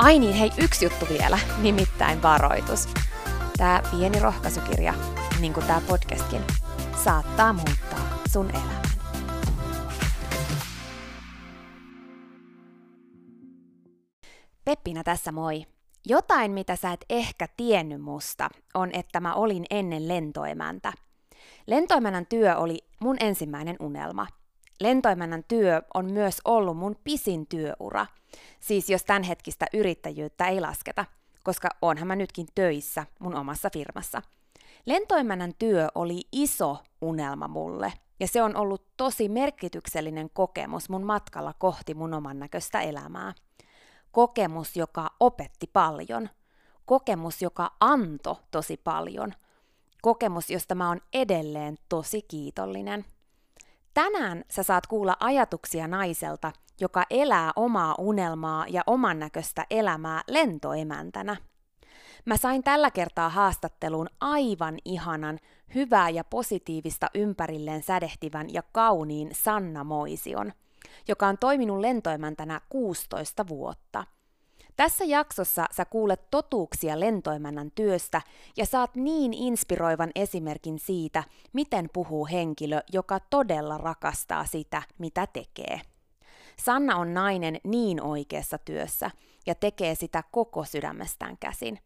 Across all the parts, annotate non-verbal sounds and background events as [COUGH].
Ai niin, hei, yksi juttu vielä, nimittäin varoitus. Tämä pieni rohkaisukirja, niin kuin tämä podcastkin, saattaa muuttaa sun elämän. Peppina tässä moi. Jotain, mitä sä et ehkä tiennyt musta, on, että mä olin ennen lentoemäntä. Lentoemännän työ oli mun ensimmäinen unelma – Lentoimännän työ on myös ollut mun pisin työura, siis jos tämänhetkistä yrittäjyyttä ei lasketa, koska onhan mä nytkin töissä mun omassa firmassa. Lentoimännän työ oli iso unelma mulle, ja se on ollut tosi merkityksellinen kokemus mun matkalla kohti mun oman näköistä elämää. Kokemus, joka opetti paljon. Kokemus, joka antoi tosi paljon. Kokemus, josta mä oon edelleen tosi kiitollinen. Tänään sä saat kuulla ajatuksia naiselta, joka elää omaa unelmaa ja oman näköistä elämää lentoemäntänä. Mä sain tällä kertaa haastatteluun aivan ihanan, hyvää ja positiivista ympärilleen sädehtivän ja kauniin Sanna Moision, joka on toiminut lentoemäntänä 16 vuotta – tässä jaksossa sä kuulet totuuksia lentoimännän työstä ja saat niin inspiroivan esimerkin siitä, miten puhuu henkilö, joka todella rakastaa sitä, mitä tekee. Sanna on nainen niin oikeassa työssä ja tekee sitä koko sydämestään käsin.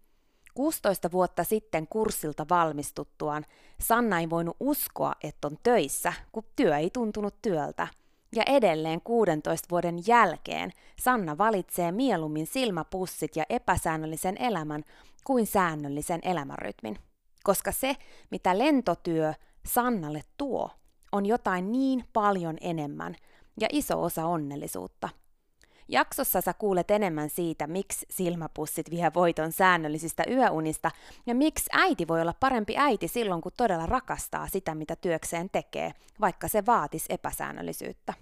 16 vuotta sitten kurssilta valmistuttuaan Sanna ei voinut uskoa, että on töissä, kun työ ei tuntunut työltä – ja edelleen 16 vuoden jälkeen Sanna valitsee mieluummin silmäpussit ja epäsäännöllisen elämän kuin säännöllisen elämänrytmin. Koska se, mitä lentotyö Sannalle tuo, on jotain niin paljon enemmän ja iso osa onnellisuutta – Jaksossa sä kuulet enemmän siitä, miksi silmäpussit vie voiton säännöllisistä yöunista ja miksi äiti voi olla parempi äiti silloin, kun todella rakastaa sitä, mitä työkseen tekee, vaikka se vaatisi epäsäännöllisyyttä.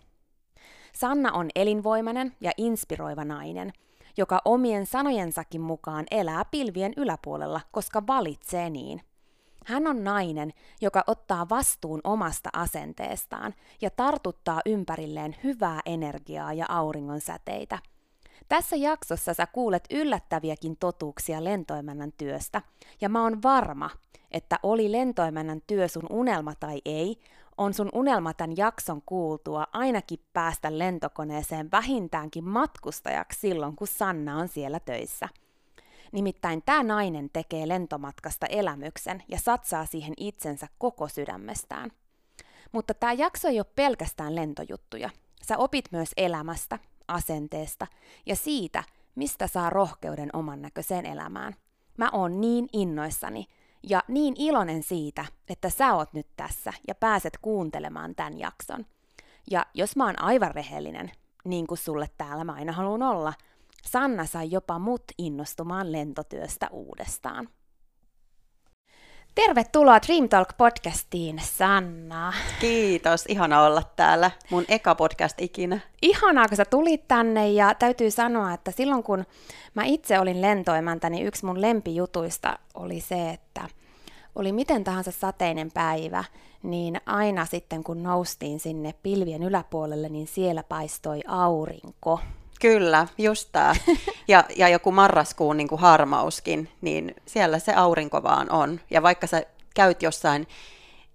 Sanna on elinvoimainen ja inspiroiva nainen, joka omien sanojensakin mukaan elää pilvien yläpuolella, koska valitsee niin – hän on nainen, joka ottaa vastuun omasta asenteestaan ja tartuttaa ympärilleen hyvää energiaa ja auringon säteitä. Tässä jaksossa sä kuulet yllättäviäkin totuuksia lentoemännän työstä, ja mä oon varma, että oli lentoemännän työ sun unelma tai ei, on sun unelma tämän jakson kuultua ainakin päästä lentokoneeseen vähintäänkin matkustajaksi silloin, kun Sanna on siellä töissä – Nimittäin tämä nainen tekee lentomatkasta elämyksen ja satsaa siihen itsensä koko sydämestään. Mutta tämä jakso ei ole pelkästään lentojuttuja. Sä opit myös elämästä, asenteesta ja siitä, mistä saa rohkeuden oman näköiseen elämään. Mä oon niin innoissani ja niin iloinen siitä, että sä oot nyt tässä ja pääset kuuntelemaan tämän jakson. Ja jos mä oon aivan rehellinen, niin kuin sulle täällä mä aina haluan olla, Sanna sai jopa mut innostumaan lentotyöstä uudestaan. Tervetuloa Dream Talk podcastiin, Sanna. Kiitos, ihana olla täällä. Mun eka podcast ikinä. Ihanaa, kun sä tulit tänne ja täytyy sanoa, että silloin kun mä itse olin lentoimäntä, niin yksi mun lempijutuista oli se, että oli miten tahansa sateinen päivä, niin aina sitten kun noustiin sinne pilvien yläpuolelle, niin siellä paistoi aurinko. Kyllä, just tämä. [LAUGHS] Ja, ja joku marraskuun niin kuin harmauskin, niin siellä se aurinko vaan on. Ja vaikka sä käyt jossain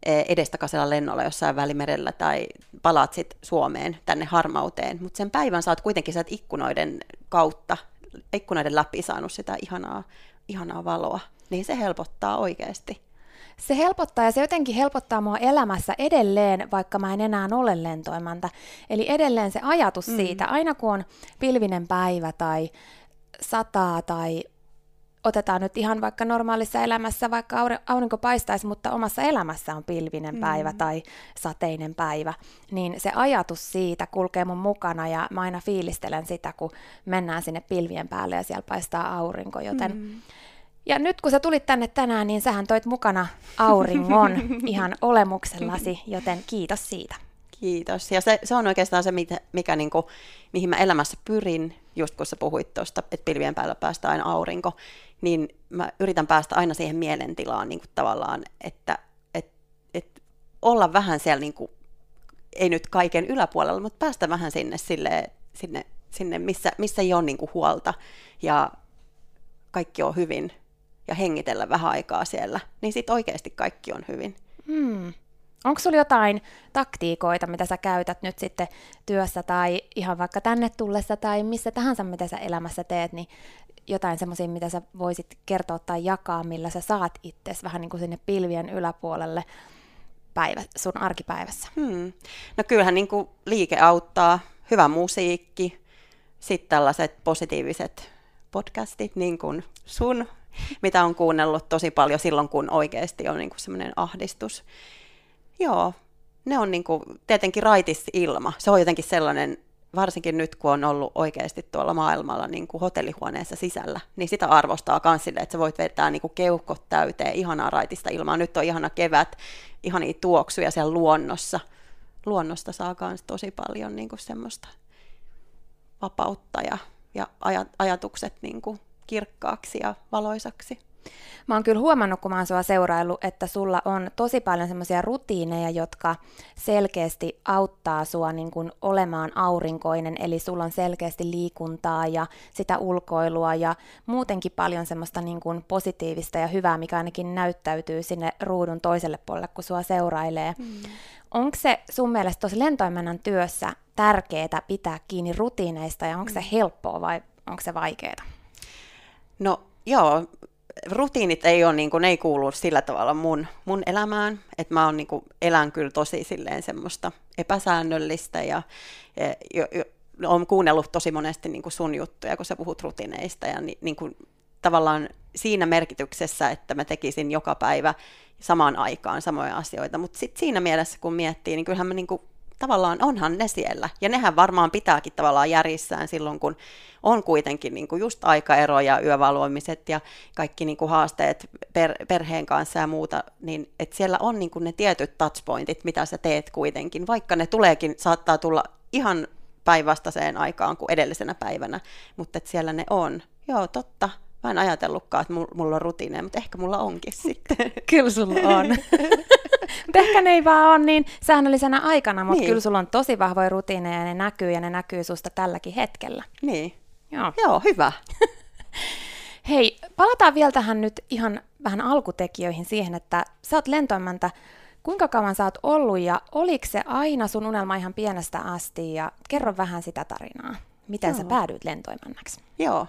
e, edestakaisella lennolla jossain välimerellä tai palaat sit Suomeen tänne harmauteen, mutta sen päivän saat kuitenkin sieltä ikkunoiden kautta, ikkunoiden läpi saanut sitä ihanaa, ihanaa valoa, niin se helpottaa oikeasti se helpottaa ja se jotenkin helpottaa mua elämässä edelleen, vaikka mä en enää ole lentoimanta. Eli edelleen se ajatus mm. siitä, aina kun on pilvinen päivä tai sataa tai otetaan nyt ihan vaikka normaalissa elämässä, vaikka aurinko paistaisi, mutta omassa elämässä on pilvinen mm. päivä tai sateinen päivä, niin se ajatus siitä kulkee mun mukana ja mä aina fiilistelen sitä, kun mennään sinne pilvien päälle ja siellä paistaa aurinko, joten mm. Ja nyt kun sä tulit tänne tänään, niin sähän toit mukana auringon [LAUGHS] ihan olemuksellasi, joten kiitos siitä. Kiitos. Ja se, se on oikeastaan se, mikä, mikä niin kuin, mihin mä elämässä pyrin, just kun sä puhuit tuosta, että pilvien päällä päästä aina aurinko, niin mä yritän päästä aina siihen mielentilaan niin kuin tavallaan, että et, et olla vähän siellä, niin kuin, ei nyt kaiken yläpuolella, mutta päästä vähän sinne, sille, sinne, sinne missä, missä ei ole niin kuin huolta ja kaikki on hyvin ja hengitellä vähän aikaa siellä, niin sitten oikeasti kaikki on hyvin. Hmm. Onko sulla jotain taktiikoita, mitä sä käytät nyt sitten työssä tai ihan vaikka tänne tullessa tai missä tahansa, mitä sä elämässä teet, niin jotain semmoisia, mitä sä voisit kertoa tai jakaa, millä sä saat itsesi vähän niin kuin sinne pilvien yläpuolelle päivä, sun arkipäivässä? Hmm. No kyllähän niin kuin liike auttaa, hyvä musiikki, sitten tällaiset positiiviset podcastit, niin kuin sun mitä on kuunnellut tosi paljon silloin, kun oikeasti on niin semmoinen ahdistus. Joo, ne on niin kuin, tietenkin raitis ilma. Se on jotenkin sellainen, varsinkin nyt kun on ollut oikeasti tuolla maailmalla niin kuin hotellihuoneessa sisällä, niin sitä arvostaa myös sille, että sä voit vetää niin kuin keuhkot täyteen ihanaa raitista ilmaa. Nyt on ihana kevät, ihania tuoksuja siellä luonnossa. Luonnosta saa myös tosi paljon niin kuin semmoista vapautta ja, ja ajatukset niin kuin kirkkaaksi ja valoisaksi. Mä oon kyllä huomannut, kun mä oon sua seuraillut, että sulla on tosi paljon semmoisia rutiineja, jotka selkeästi auttaa sua niin kuin olemaan aurinkoinen, eli sulla on selkeästi liikuntaa ja sitä ulkoilua ja muutenkin paljon semmoista niin kuin positiivista ja hyvää, mikä ainakin näyttäytyy sinne ruudun toiselle puolelle, kun sua seurailee. Mm. Onko se sun mielestä tosi lentoimennan työssä tärkeää pitää kiinni rutiineista ja onko mm. se helppoa vai onko se vaikeaa? No joo, rutiinit ei, ole, niin kuin, ei kuulu sillä tavalla mun, mun elämään, että mä oon, niin kuin, elän kyllä tosi silleen semmoista epäsäännöllistä ja, ja jo, jo, olen kuunnellut tosi monesti niin kuin sun juttuja, kun sä puhut rutiineista ja ni, niin kuin, tavallaan siinä merkityksessä, että mä tekisin joka päivä samaan aikaan samoja asioita, mutta sitten siinä mielessä kun miettii, niin kyllähän mä niin kuin tavallaan onhan ne siellä. Ja nehän varmaan pitääkin tavallaan järjissään silloin, kun on kuitenkin niin kuin just aikaero ja yövalvomiset ja kaikki niin kuin haasteet per, perheen kanssa ja muuta, niin että siellä on niin kuin ne tietyt touchpointit, mitä sä teet kuitenkin, vaikka ne tuleekin, saattaa tulla ihan päinvastaiseen aikaan kuin edellisenä päivänä, mutta että siellä ne on. Joo, totta. Mä en ajatellutkaan, että mulla on rutiineja, mutta ehkä mulla onkin sitten. Kyllä sulla on. [LAUGHS] mutta ehkä ne ei vaan ole niin säännöllisenä aikana, mutta niin. kyllä sulla on tosi vahvoja rutiineja ja ne näkyy ja ne näkyy susta tälläkin hetkellä. Niin. Joo, Joo hyvä. [LAUGHS] Hei, palataan vielä tähän nyt ihan vähän alkutekijöihin siihen, että sä oot lentoimäntä. Kuinka kauan sä oot ollut ja oliko se aina sun unelma ihan pienestä asti ja kerro vähän sitä tarinaa. Miten Joo. sä päädyit lentoimännäksi? Joo.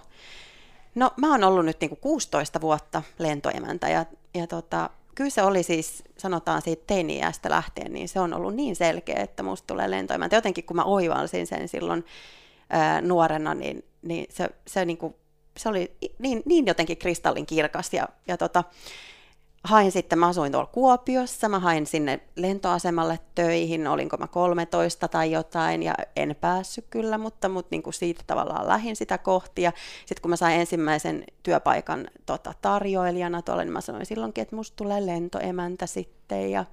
No mä oon ollut nyt niinku 16 vuotta lentoemäntä ja, ja tota, kyllä se oli siis, sanotaan siitä teini-iästä lähtien, niin se on ollut niin selkeä, että musta tulee lentoimäntä. Jotenkin kun mä oivalsin sen silloin ää, nuorena, niin, niin se, se, niin kuin, se oli niin, niin jotenkin kristallin kirkas. Ja, ja tota, hain sitten, mä asuin tuolla Kuopiossa, mä hain sinne lentoasemalle töihin, olinko mä 13 tai jotain, ja en päässyt kyllä, mutta, niin kuin siitä tavallaan lähin sitä kohti, ja sitten kun mä sain ensimmäisen työpaikan tota, tarjoilijana tuolla, niin mä sanoin silloinkin, että musta tulee lentoemäntä sitten, ja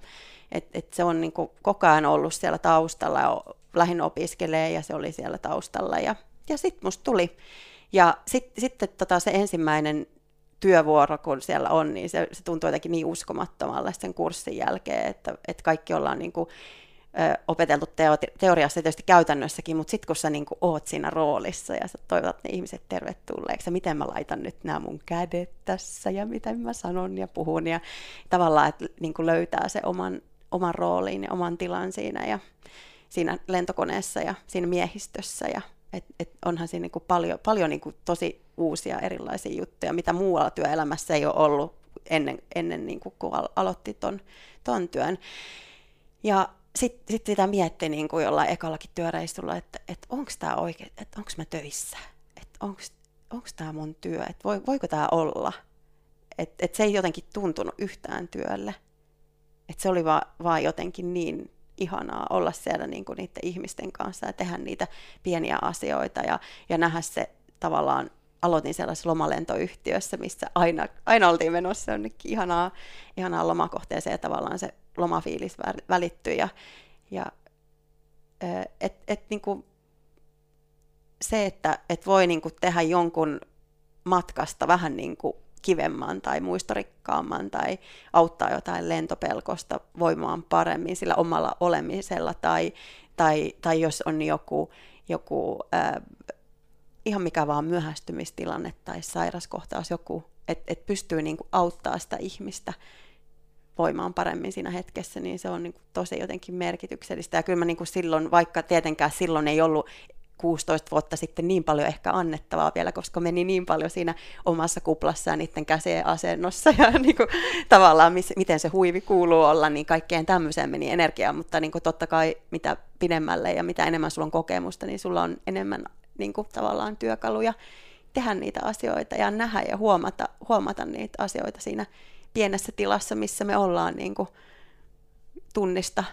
et, et se on niin kuin koko ajan ollut siellä taustalla, ja lähin opiskelee, ja se oli siellä taustalla, ja, ja sitten musta tuli. Ja sitten sit, tota, se ensimmäinen työvuoro, kun siellä on, niin se, se tuntuu jotenkin niin uskomattomalle sen kurssin jälkeen, että, että kaikki ollaan niin kuin, ö, opeteltu teo- teoriassa ja tietysti käytännössäkin, mutta sitten kun sä niin kuin oot siinä roolissa ja sä toivotat ne ihmiset tervetulleeksi ja miten mä laitan nyt nämä mun kädet tässä ja miten mä sanon ja puhun ja tavallaan, että niin kuin löytää se oman, oman roolin ja oman tilan siinä ja siinä lentokoneessa ja siinä miehistössä ja et, et onhan siinä niinku paljon, paljon niinku tosi uusia erilaisia juttuja, mitä muualla työelämässä ei ole ollut ennen, ennen niinku, kun aloitti ton, ton työn. Ja sitten sit sitä mietti niin kuin jollain ekallakin työreissulla, että, että onko tämä oikein, että onko mä töissä, että onko tämä mun työ, että voi, voiko tämä olla. Että et se ei jotenkin tuntunut yhtään työlle. Että se oli vaan, vaan jotenkin niin ihanaa olla siellä niin kuin niiden ihmisten kanssa ja tehdä niitä pieniä asioita ja, ja nähdä se tavallaan, aloitin sellaisessa lomalentoyhtiössä, missä aina, aina oltiin menossa jonnekin ihanaa, ihanaa lomakohteeseen ja tavallaan se lomafiilis välittyi ja, ja et, et, niin kuin se, että et voi niin kuin tehdä jonkun matkasta vähän niin kuin kivemman tai muistorikkaamman tai auttaa jotain lentopelkosta voimaan paremmin sillä omalla olemisella tai, tai, tai jos on joku, joku äh, ihan mikä vaan myöhästymistilanne tai sairaskohtaus joku, että et pystyy niinku auttaa sitä ihmistä voimaan paremmin siinä hetkessä, niin se on niin kuin tosi jotenkin merkityksellistä. Ja kyllä mä niin kuin silloin, vaikka tietenkään silloin ei ollut 16 vuotta sitten niin paljon ehkä annettavaa vielä, koska meni niin paljon siinä omassa kuplassa ja niiden käsien asennossa ja [LAUGHS] niin kuin, tavallaan miss, miten se huivi kuuluu olla, niin kaikkeen tämmöiseen meni energiaa, mutta niin kuin, totta kai mitä pidemmälle ja mitä enemmän sulla on kokemusta, niin sulla on enemmän niin kuin, tavallaan työkaluja tehdä niitä asioita ja nähdä ja huomata, huomata niitä asioita siinä pienessä tilassa, missä me ollaan niin kuin, tunnista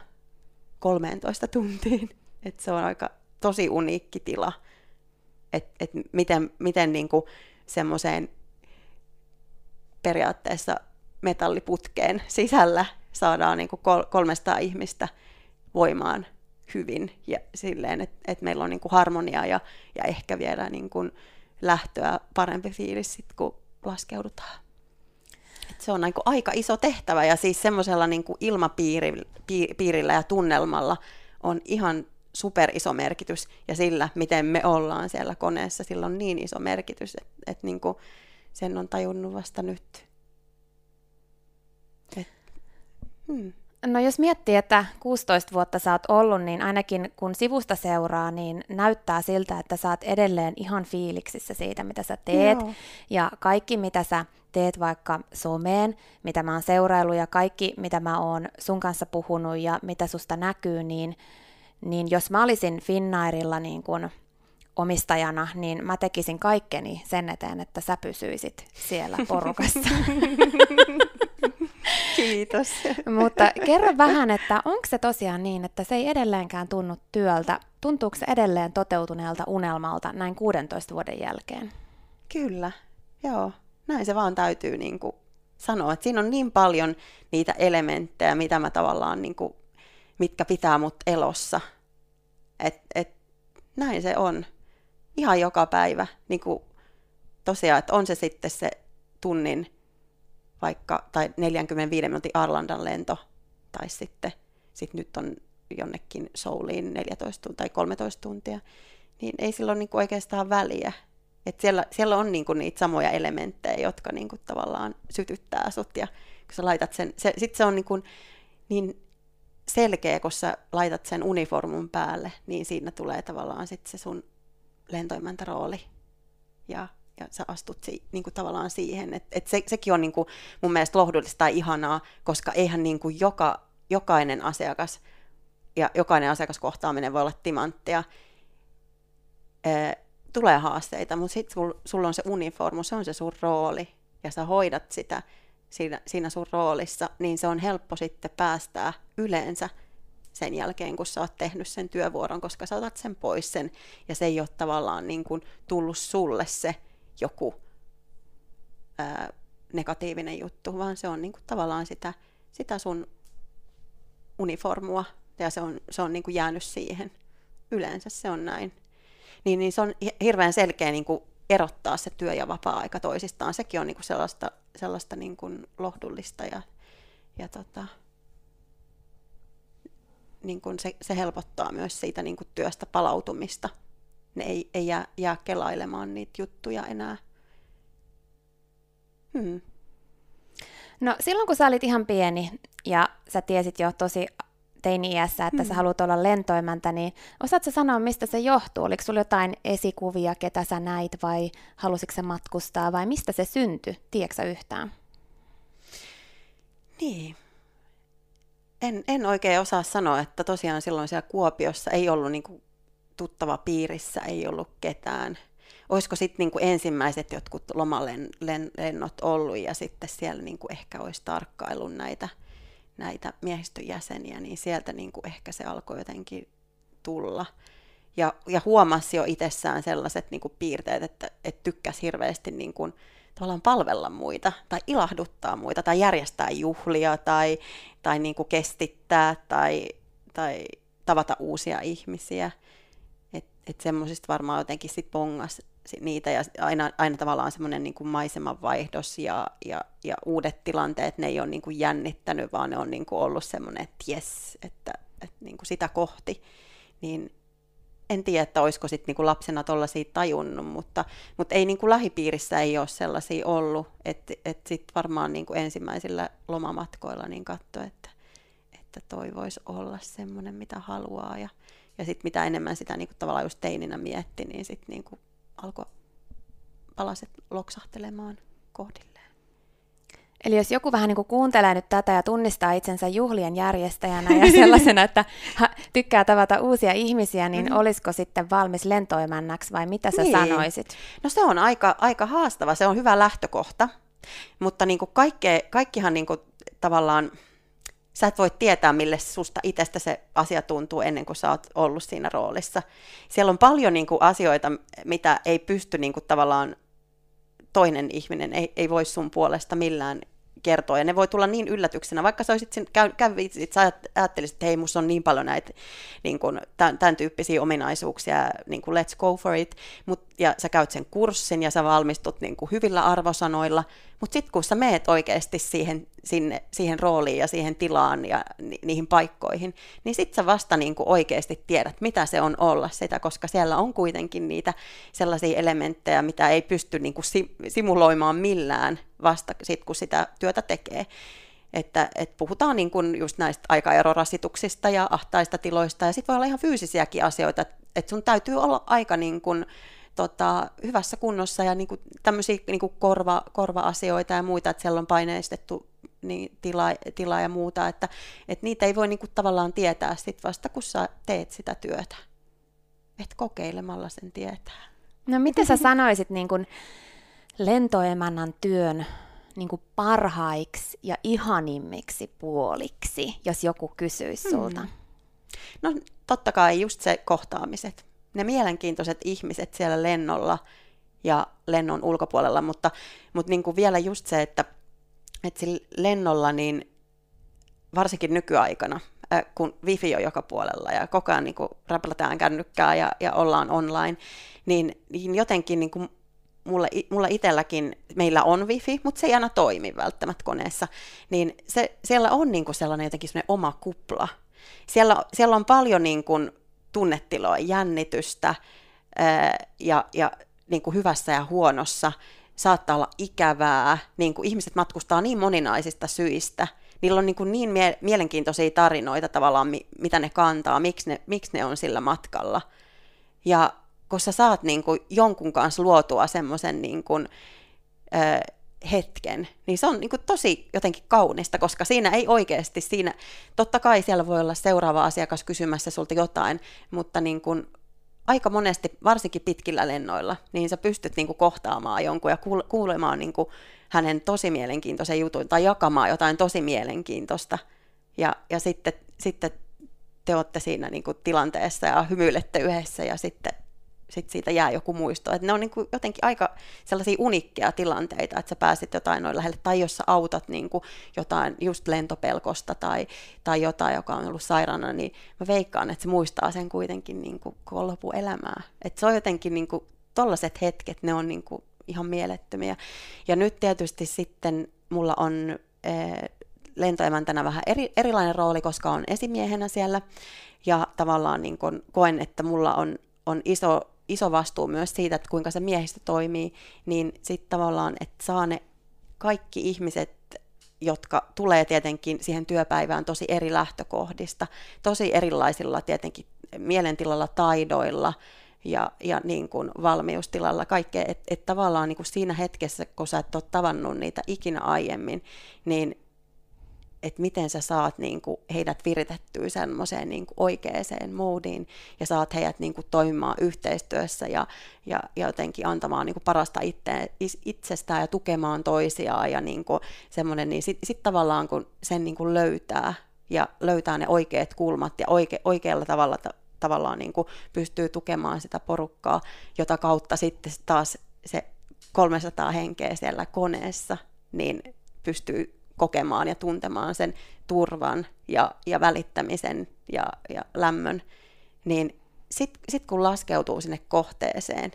13 tuntiin. Et se on aika tosi uniikki tila, että et miten, miten niinku semmoiseen periaatteessa metalliputkeen sisällä saadaan niinku 300 ihmistä voimaan hyvin ja silleen, että et meillä on niinku harmonia ja, ja ehkä vielä niinku lähtöä parempi fiilis sit, kun laskeudutaan. Et se on niinku aika iso tehtävä ja siis semmoisella niinku ilmapiirillä ja tunnelmalla on ihan super iso merkitys ja sillä, miten me ollaan siellä koneessa, sillä on niin iso merkitys, että et niinku sen on tajunnut vasta nyt. Et, hmm. No jos miettii, että 16 vuotta sä oot ollut, niin ainakin kun sivusta seuraa, niin näyttää siltä, että sä oot edelleen ihan fiiliksissä siitä, mitä sä teet. Joo. Ja kaikki, mitä sä teet vaikka someen, mitä mä oon seuraillut ja kaikki, mitä mä oon sun kanssa puhunut ja mitä susta näkyy, niin niin jos mä olisin Finnairilla niin kuin omistajana, niin mä tekisin kaikkeni sen eteen, että sä pysyisit siellä porukassa. [LAUGHS] Kiitos. Mutta kerro vähän, että onko se tosiaan niin, että se ei edelleenkään tunnu työltä, tuntuuko se edelleen toteutuneelta unelmalta näin 16 vuoden jälkeen? Kyllä, joo. Näin se vaan täytyy niin kuin sanoa, että siinä on niin paljon niitä elementtejä, mitä mä tavallaan niin kuin mitkä pitää mut elossa. Et, et, näin se on. Ihan joka päivä. Niin kuin, tosiaan, että on se sitten se tunnin vaikka, tai 45 minuutin Arlandan lento, tai sitten sit nyt on jonnekin Souliin 14 tuntia tai 13 tuntia, niin ei sillä ole niin oikeastaan väliä. Et siellä, siellä on niin kuin niitä samoja elementtejä, jotka niin kuin tavallaan sytyttää sut, ja kun sä laitat sen, se, sit se on niin, kuin niin selkeä, kun sä laitat sen uniformun päälle, niin siinä tulee tavallaan sitten se sun lentoimäntärooli. Ja ja sä astut si, niin kuin tavallaan siihen. Et, et se, sekin on niin kuin mun mielestä lohdullista ja ihanaa, koska eihän niin kuin joka, jokainen asiakas ja jokainen asiakaskohtaaminen voi olla timanttia. Ee, tulee haasteita, mutta sitten sul, sulla on se uniformu, se on se sun rooli, ja sä hoidat sitä siinä, siinä sun roolissa, niin se on helppo sitten päästää yleensä sen jälkeen, kun sä oot tehnyt sen työvuoron, koska sä otat sen pois sen, ja se ei ole tavallaan niin kuin tullut sulle se joku ää, negatiivinen juttu, vaan se on niin kuin tavallaan sitä, sitä sun uniformua, ja se on, se on niin kuin jäänyt siihen. Yleensä se on näin. Niin, niin se on hirveän selkeä niin kuin erottaa se työ ja vapaa-aika toisistaan. Sekin on niin kuin sellaista, sellaista niin kuin lohdullista ja, ja tota, niin kuin se, se helpottaa myös siitä niin kuin työstä palautumista. Ne ei, ei jää, jää kelailemaan niitä juttuja enää. Hmm. No silloin kun sä olit ihan pieni ja sä tiesit jo tosi teini-iässä, että mm. sä haluat olla lentoimäntä, niin osaatko sanoa, mistä se johtuu? Oliko sulla jotain esikuvia, ketä sä näit, vai halusitko sä matkustaa, vai mistä se syntyi? Tiedätkö yhtään? Niin. En, en oikein osaa sanoa, että tosiaan silloin siellä Kuopiossa ei ollut niinku tuttava piirissä, ei ollut ketään. Olisiko sitten niinku ensimmäiset jotkut lomalennot ollut ja sitten siellä niinku ehkä olisi tarkkailun näitä – näitä miehistön jäseniä, niin sieltä niin kuin ehkä se alkoi jotenkin tulla. Ja, ja huomasi jo itsessään sellaiset niin kuin piirteet, että, että tykkäsi hirveästi niin kuin, tavallaan palvella muita tai ilahduttaa muita tai järjestää juhlia tai, tai niin kuin kestittää tai, tai tavata uusia ihmisiä. Että et semmoisista varmaan jotenkin sit pongas niitä ja aina, aina tavallaan semmoinen niin kuin maisemanvaihdos ja, ja, ja uudet tilanteet, ne ei ole niin kuin jännittänyt, vaan ne on niin kuin ollut semmoinen, että jes, että, että niin kuin sitä kohti. Niin en tiedä, että olisiko sitten niin kuin lapsena tuollaisia tajunnut, mutta, mutta ei niin kuin lähipiirissä ei ole sellaisia ollut, että, että sitten varmaan niin kuin ensimmäisillä lomamatkoilla niin katsoi, että, että toi voisi olla semmoinen, mitä haluaa ja, ja sitten mitä enemmän sitä niin kuin tavallaan just teininä mietti, niin sitten niin kuin alkoi palaset loksahtelemaan kohdilleen. Eli jos joku vähän niin kuin kuuntelee nyt tätä ja tunnistaa itsensä juhlien järjestäjänä ja [LAUGHS] sellaisena, että tykkää tavata uusia ihmisiä, niin mm-hmm. olisiko sitten valmis lentoimännäksi vai mitä sä niin. sanoisit? No se on aika, aika haastava, se on hyvä lähtökohta, mutta niin kuin kaikke, kaikkihan niin kuin tavallaan sä et voi tietää, mille susta itsestä se asia tuntuu ennen kuin sä oot ollut siinä roolissa. Siellä on paljon niin kuin, asioita, mitä ei pysty niin kuin, tavallaan toinen ihminen, ei, ei voi sun puolesta millään kertoa. Ja ne voi tulla niin yllätyksenä, vaikka sä olisit sen, käy, kävisit, sä ajattelisit, että hei, musta on niin paljon näitä niin kuin, tämän, tämän tyyppisiä ominaisuuksia, niin kuin let's go for it, Mut, ja sä käyt sen kurssin ja sä valmistut niin kuin hyvillä arvosanoilla, mutta sitten kun sä meet oikeasti siihen, sinne, siihen rooliin ja siihen tilaan ja ni, niihin paikkoihin, niin sitten sä vasta niin kuin oikeasti tiedät, mitä se on olla sitä, koska siellä on kuitenkin niitä sellaisia elementtejä, mitä ei pysty niin kuin simuloimaan millään vasta sit, kun sitä työtä tekee. Että, et puhutaan niin kuin just näistä aikaerorasituksista ja ahtaista tiloista, ja sitten voi olla ihan fyysisiäkin asioita, että sun täytyy olla aika niin kuin, tota, hyvässä kunnossa ja niin kuin, tämmöisiä niin kuin korva, korva-asioita ja muita, että siellä on paineistettu niin, tila, tila ja muuta, että, että niitä ei voi niin kuin, tavallaan tietää sit vasta, kun sä teet sitä työtä. Et kokeilemalla sen tietää. No mitä sä sanoisit niin kuin lentoemännan työn niin kuin parhaiksi ja ihanimmiksi puoliksi, jos joku kysyisi sulta? Hmm. No totta kai just se kohtaamiset ne mielenkiintoiset ihmiset siellä lennolla ja lennon ulkopuolella, mutta, mutta niin kuin vielä just se, että, että sillä lennolla niin varsinkin nykyaikana, kun wifi on joka puolella ja koko ajan niin räplätään kännykkää ja, ja ollaan online, niin, niin jotenkin niin kuin mulla, mulla itselläkin, meillä on wifi, mutta se ei aina toimi välttämättä koneessa, niin se, siellä on niin kuin sellainen jotenkin sellainen oma kupla. Siellä, siellä on paljon niin kuin tunnetiloa, jännitystä ja, ja niin kuin hyvässä ja huonossa. Saattaa olla ikävää, niin kuin ihmiset matkustaa niin moninaisista syistä. Niillä on niin, kuin niin mie- mielenkiintoisia tarinoita tavallaan, mi- mitä ne kantaa, miksi ne, miksi ne on sillä matkalla. Ja kun sä saat niin kuin jonkun kanssa luotua semmoisen niin kuin, hetken, niin se on niin kuin tosi jotenkin kaunista, koska siinä ei oikeasti, siinä, totta kai siellä voi olla seuraava asiakas kysymässä sulta jotain, mutta niin kuin aika monesti, varsinkin pitkillä lennoilla, niin sä pystyt niin kuin kohtaamaan jonkun ja kuulemaan niin kuin hänen tosi mielenkiintoisen jutun tai jakamaan jotain tosi mielenkiintoista. Ja, ja sitten, sitten te olette siinä niin kuin tilanteessa ja hymyilette yhdessä ja sitten sit siitä jää joku muisto. Et ne on niin kuin jotenkin aika sellaisia unikkeja tilanteita, että sä pääsit jotain noin lähelle, tai jos sä autat niin kuin jotain just lentopelkosta tai, tai jotain, joka on ollut sairaana, niin mä veikkaan, että se muistaa sen kuitenkin niin kuin koko lopuelämää. Et se on jotenkin niin kuin, tollaset hetket, ne on niin kuin ihan mielettömiä. Ja nyt tietysti sitten mulla on eh, lentoemäntänä vähän eri, erilainen rooli, koska on esimiehenä siellä, ja tavallaan niin kun koen, että mulla on, on iso, iso vastuu myös siitä, että kuinka se miehistö toimii, niin sitten tavallaan, että saa ne kaikki ihmiset, jotka tulee tietenkin siihen työpäivään tosi eri lähtökohdista, tosi erilaisilla tietenkin mielentilalla, taidoilla, ja, ja niin kuin valmiustilalla kaikkea, että et tavallaan niin kuin siinä hetkessä, kun sä et ole tavannut niitä ikinä aiemmin, niin että miten sä saat niin kuin, heidät viritettyä semmoiseen niin oikeaan moodiin ja saat heidät niin kuin, toimimaan yhteistyössä ja, ja, ja jotenkin antamaan niin kuin, parasta itse, itsestään ja tukemaan toisiaan ja niin kuin, semmoinen, niin sitten sit tavallaan kun sen niin kuin, löytää ja löytää ne oikeat kulmat ja oike, oikealla tavalla tavallaan niin kuin pystyy tukemaan sitä porukkaa, jota kautta sitten taas se 300 henkeä siellä koneessa, niin pystyy kokemaan ja tuntemaan sen turvan ja, ja välittämisen ja, ja lämmön, niin sitten sit kun laskeutuu sinne kohteeseen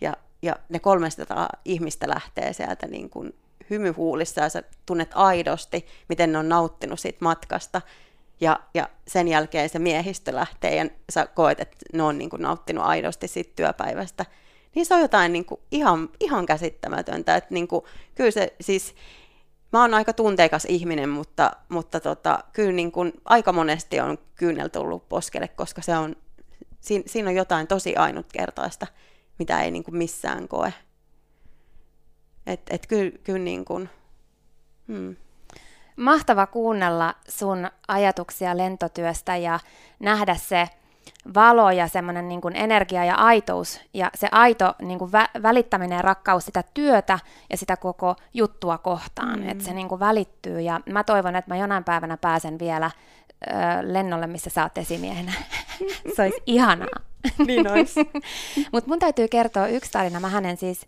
ja, ja ne 300 ihmistä lähtee sieltä niin kuin hymyhuulissa ja sä tunnet aidosti, miten ne on nauttinut siitä matkasta, ja, ja sen jälkeen se miehistö lähtee ja sä koet, että ne on niin kuin nauttinut aidosti siitä työpäivästä, niin se on jotain niin kuin ihan, ihan käsittämätöntä. Että niin kuin, kyllä se siis, mä oon aika tunteikas ihminen, mutta, mutta tota, kyllä niin kuin aika monesti on kyynel tullut poskelle, koska se on, siinä, siinä on jotain tosi ainutkertaista, mitä ei niin kuin missään koe. Että et kyllä, kyllä niin kuin, hmm. Mahtava kuunnella sun ajatuksia lentotyöstä ja nähdä se valo ja semmoinen niin kuin energia ja aitous ja se aito niin kuin vä- välittäminen ja rakkaus sitä työtä ja sitä koko juttua kohtaan, mm. että se niin kuin välittyy ja mä toivon, että mä jonain päivänä pääsen vielä ö, lennolle, missä sä oot esimiehenä. [LAUGHS] se olisi ihanaa. [LAUGHS] niin olisi. Mutta mun täytyy kertoa yksi tarina. Mä hänen siis,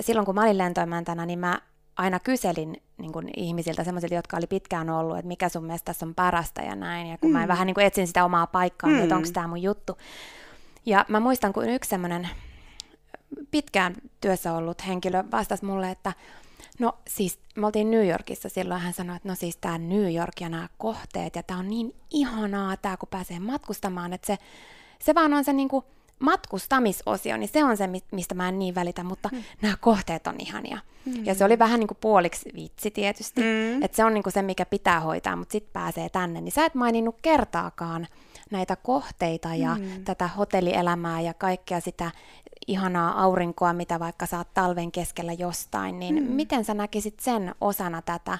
silloin kun mä olin lentoimäntänä, niin mä aina kyselin niin kuin ihmisiltä, semmoisilta, jotka oli pitkään ollut, että mikä sun mielestä tässä on parasta ja näin. Ja kun mm. mä vähän niin kuin etsin sitä omaa paikkaa, mm. että onko tämä mun juttu. Ja mä muistan, kun yksi semmoinen pitkään työssä ollut henkilö vastasi mulle, että no siis me oltiin New Yorkissa silloin, hän sanoi, että no siis tämä New York ja nämä kohteet ja tämä on niin ihanaa tämä, kun pääsee matkustamaan, että se, se vaan on se niin kuin matkustamisosio, niin se on se, mistä mä en niin välitä, mutta mm. nämä kohteet on ihania. Mm. Ja se oli vähän niin kuin puoliksi vitsi tietysti, mm. että se on niin kuin se, mikä pitää hoitaa, mutta sitten pääsee tänne. Niin sä et maininnut kertaakaan näitä kohteita ja mm. tätä hotellielämää ja kaikkea sitä ihanaa aurinkoa, mitä vaikka saat talven keskellä jostain, niin mm. miten sä näkisit sen osana tätä?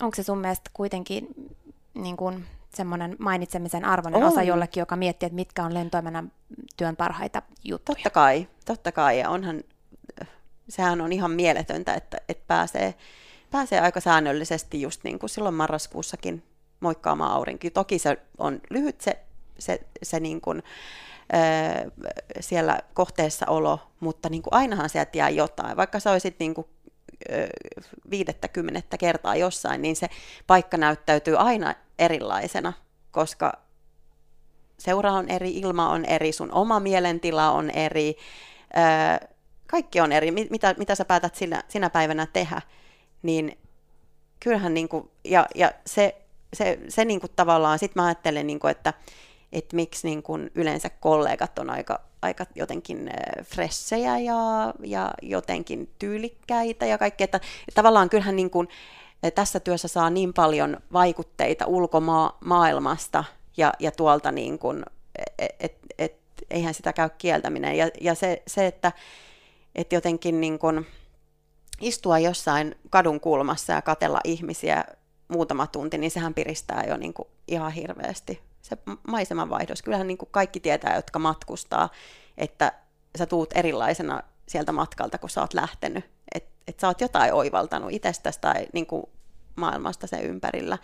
Onko se sun mielestä kuitenkin niin kuin semmoinen mainitsemisen arvoinen on. osa jollekin, joka miettii, että mitkä on lentoimennan työn parhaita juttuja. Totta kai, totta kai. Ja onhan, sehän on ihan mieletöntä, että, että pääsee, pääsee aika säännöllisesti just niin kuin silloin marraskuussakin moikkaamaan aurinki. Toki se on lyhyt se, se, se niin kuin, siellä kohteessa olo, mutta niin kuin ainahan sieltä jää jotain. Vaikka sä olisit niin kuin viidettä, kertaa jossain, niin se paikka näyttäytyy aina erilaisena, koska seura on eri, ilma on eri, sun oma mielentila on eri, kaikki on eri, mitä, mitä sä päätät sinä, sinä päivänä tehdä, niin kyllähän niin kuin, ja, ja se, se, se niin kuin tavallaan, sit mä ajattelen, niin kuin, että, että miksi niin kuin yleensä kollegat on aika, aika jotenkin fressejä ja, ja jotenkin tyylikkäitä ja kaikkea, että, tavallaan kyllähän niin kuin, tässä työssä saa niin paljon vaikutteita ulkomaailmasta ja, ja tuolta niin kuin, et, et, et, eihän sitä käy kieltäminen. Ja, ja se, se, että et jotenkin niin kun istua jossain kadun kulmassa ja katella ihmisiä muutama tunti, niin sehän piristää jo niin kuin ihan hirveästi. Se maisemanvaihdos, kyllähän niin kuin kaikki tietää, jotka matkustaa, että sä tuut erilaisena sieltä matkalta, kun sä oot lähtenyt. Että et sä oot jotain oivaltanut itsestäsi tai niin kuin maailmasta sen ympärillä.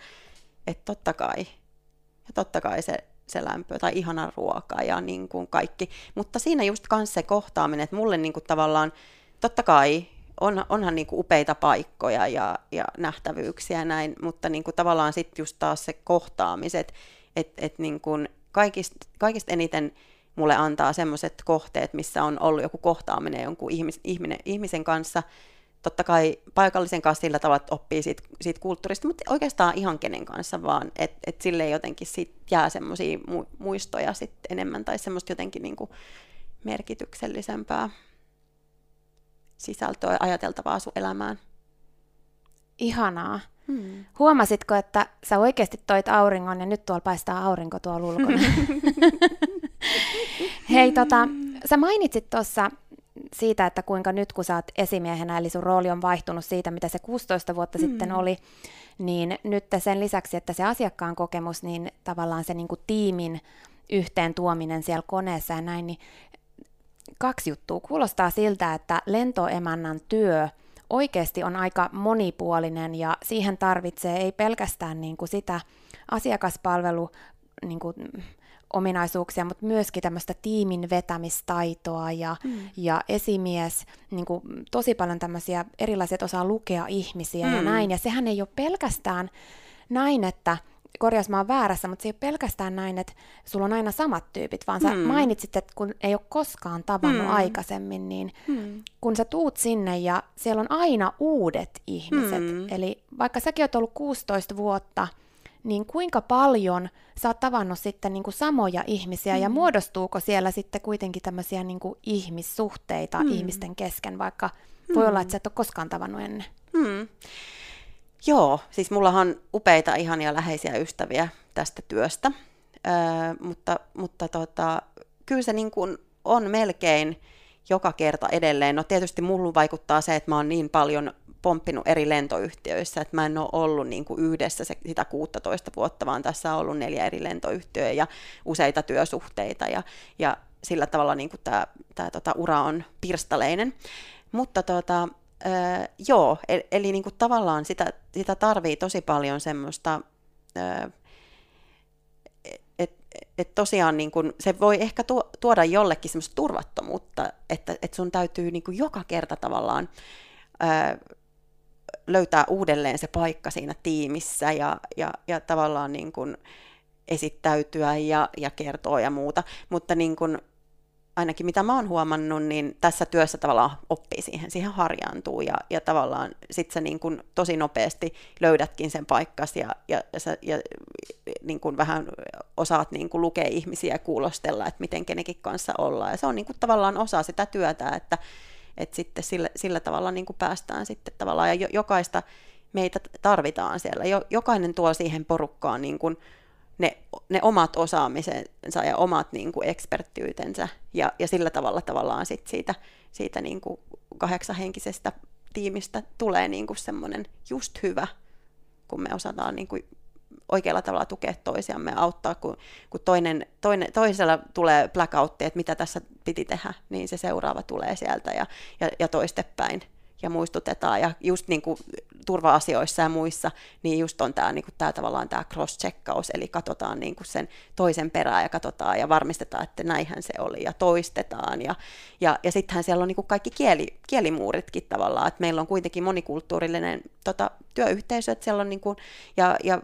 Että totta kai. Ja totta kai se, se lämpö tai ihana ruoka ja niin kuin kaikki. Mutta siinä just kanssa se kohtaaminen, että mulle niin kuin tavallaan, totta kai on, onhan niin kuin upeita paikkoja ja, ja nähtävyyksiä ja näin, mutta niin kuin tavallaan sitten just taas se kohtaamiset, että et niin kuin kaikista, kaikista eniten mulle antaa semmoiset kohteet, missä on ollut joku kohtaaminen jonkun ihmis, ihminen, ihmisen kanssa, totta kai paikallisen kanssa sillä tavalla, että oppii siitä, siitä kulttuurista, mutta oikeastaan ihan kenen kanssa vaan, että et sille jotenkin sit jää semmoisia muistoja sit enemmän tai semmoista jotenkin niinku merkityksellisempää sisältöä ajateltavaa sun elämään. Ihanaa. Hmm. Huomasitko, että sä oikeasti toit auringon ja nyt tuolla paistaa aurinko tuolla ulkona? [LAUGHS] Hei, tota, sä mainitsit tuossa siitä, että kuinka nyt kun sä oot esimiehenä, eli sun rooli on vaihtunut siitä, mitä se 16 vuotta hmm. sitten oli, niin nyt sen lisäksi, että se asiakkaan kokemus, niin tavallaan se niin kuin tiimin yhteen tuominen siellä koneessa ja näin, niin kaksi juttua. Kuulostaa siltä, että lentoemännan työ oikeasti on aika monipuolinen ja siihen tarvitsee ei pelkästään niin kuin sitä asiakaspalvelu niin kuin, ominaisuuksia, mutta myöskin tämmöistä tiimin vetämistaitoa ja, mm. ja esimies, niin kuin, tosi paljon tämmöisiä erilaisia, osaa lukea ihmisiä mm. ja näin. Ja sehän ei ole pelkästään näin, että korjaus mä oon väärässä, mutta se ei ole pelkästään näin, että sulla on aina samat tyypit, vaan sä hmm. mainitsit, että kun ei ole koskaan tavannut hmm. aikaisemmin, niin hmm. kun sä tuut sinne ja siellä on aina uudet ihmiset, hmm. eli vaikka säkin oot ollut 16 vuotta, niin kuinka paljon sä oot tavannut sitten niin kuin samoja ihmisiä hmm. ja muodostuuko siellä sitten kuitenkin tämmöisiä niin kuin ihmissuhteita hmm. ihmisten kesken, vaikka voi hmm. olla, että sä et ole koskaan tavannut ennen? Hmm. Joo, siis mullahan on upeita, ihania läheisiä ystäviä tästä työstä, öö, mutta, mutta tota, kyllä se niin kuin on melkein joka kerta edelleen. No tietysti mulla vaikuttaa se, että mä oon niin paljon pomppinut eri lentoyhtiöissä, että mä en ole ollut niin kuin yhdessä se, sitä 16 vuotta, vaan tässä on ollut neljä eri lentoyhtiöä ja useita työsuhteita ja, ja sillä tavalla niin tämä tota, ura on pirstaleinen. Mutta tota, Öö, joo, eli, eli niin kuin tavallaan sitä, sitä tarvii tosi paljon semmoista, öö, että et tosiaan niin kuin, se voi ehkä tuoda jollekin semmoista turvattomuutta, että et sun täytyy niin kuin joka kerta tavallaan öö, löytää uudelleen se paikka siinä tiimissä ja, ja, ja tavallaan niin kuin esittäytyä ja, ja kertoa ja muuta, mutta niin kuin, ainakin mitä mä oon huomannut, niin tässä työssä tavallaan oppii siihen, siihen harjaantuu ja, ja tavallaan sit sä niin kun tosi nopeasti löydätkin sen paikkas ja, ja, ja, sä, ja niin kun vähän osaat niin kun lukea ihmisiä ja kuulostella, että miten kenenkin kanssa ollaan. Ja se on niin tavallaan osa sitä työtä, että, että sitten sillä, sillä tavalla niin päästään sitten tavallaan, ja jokaista meitä tarvitaan siellä. Jokainen tuo siihen porukkaan niin kun ne, ne omat osaamisensa ja omat niin kuin eksperttiytensä. Ja, ja sillä tavalla tavallaan sit siitä, siitä niin kuin kahdeksahenkisestä tiimistä tulee niin kuin semmoinen just hyvä, kun me osataan niin kuin oikealla tavalla tukea toisiamme ja auttaa, kun, kun toinen, toinen, toisella tulee blackoutti, että mitä tässä piti tehdä, niin se seuraava tulee sieltä ja, ja, ja toistepäin ja muistutetaan. Ja just niin kuin turva-asioissa ja muissa, niin just on tämä, niin kuin, tämä tavallaan tämä cross-checkaus, eli katsotaan niin kuin sen toisen perään ja katsotaan ja varmistetaan, että näinhän se oli ja toistetaan. Ja, ja, ja sittenhän siellä on niin kuin kaikki kieli, kielimuuritkin tavallaan, että meillä on kuitenkin monikulttuurillinen tota, työyhteisö, että siellä on niin kuin, ja, ja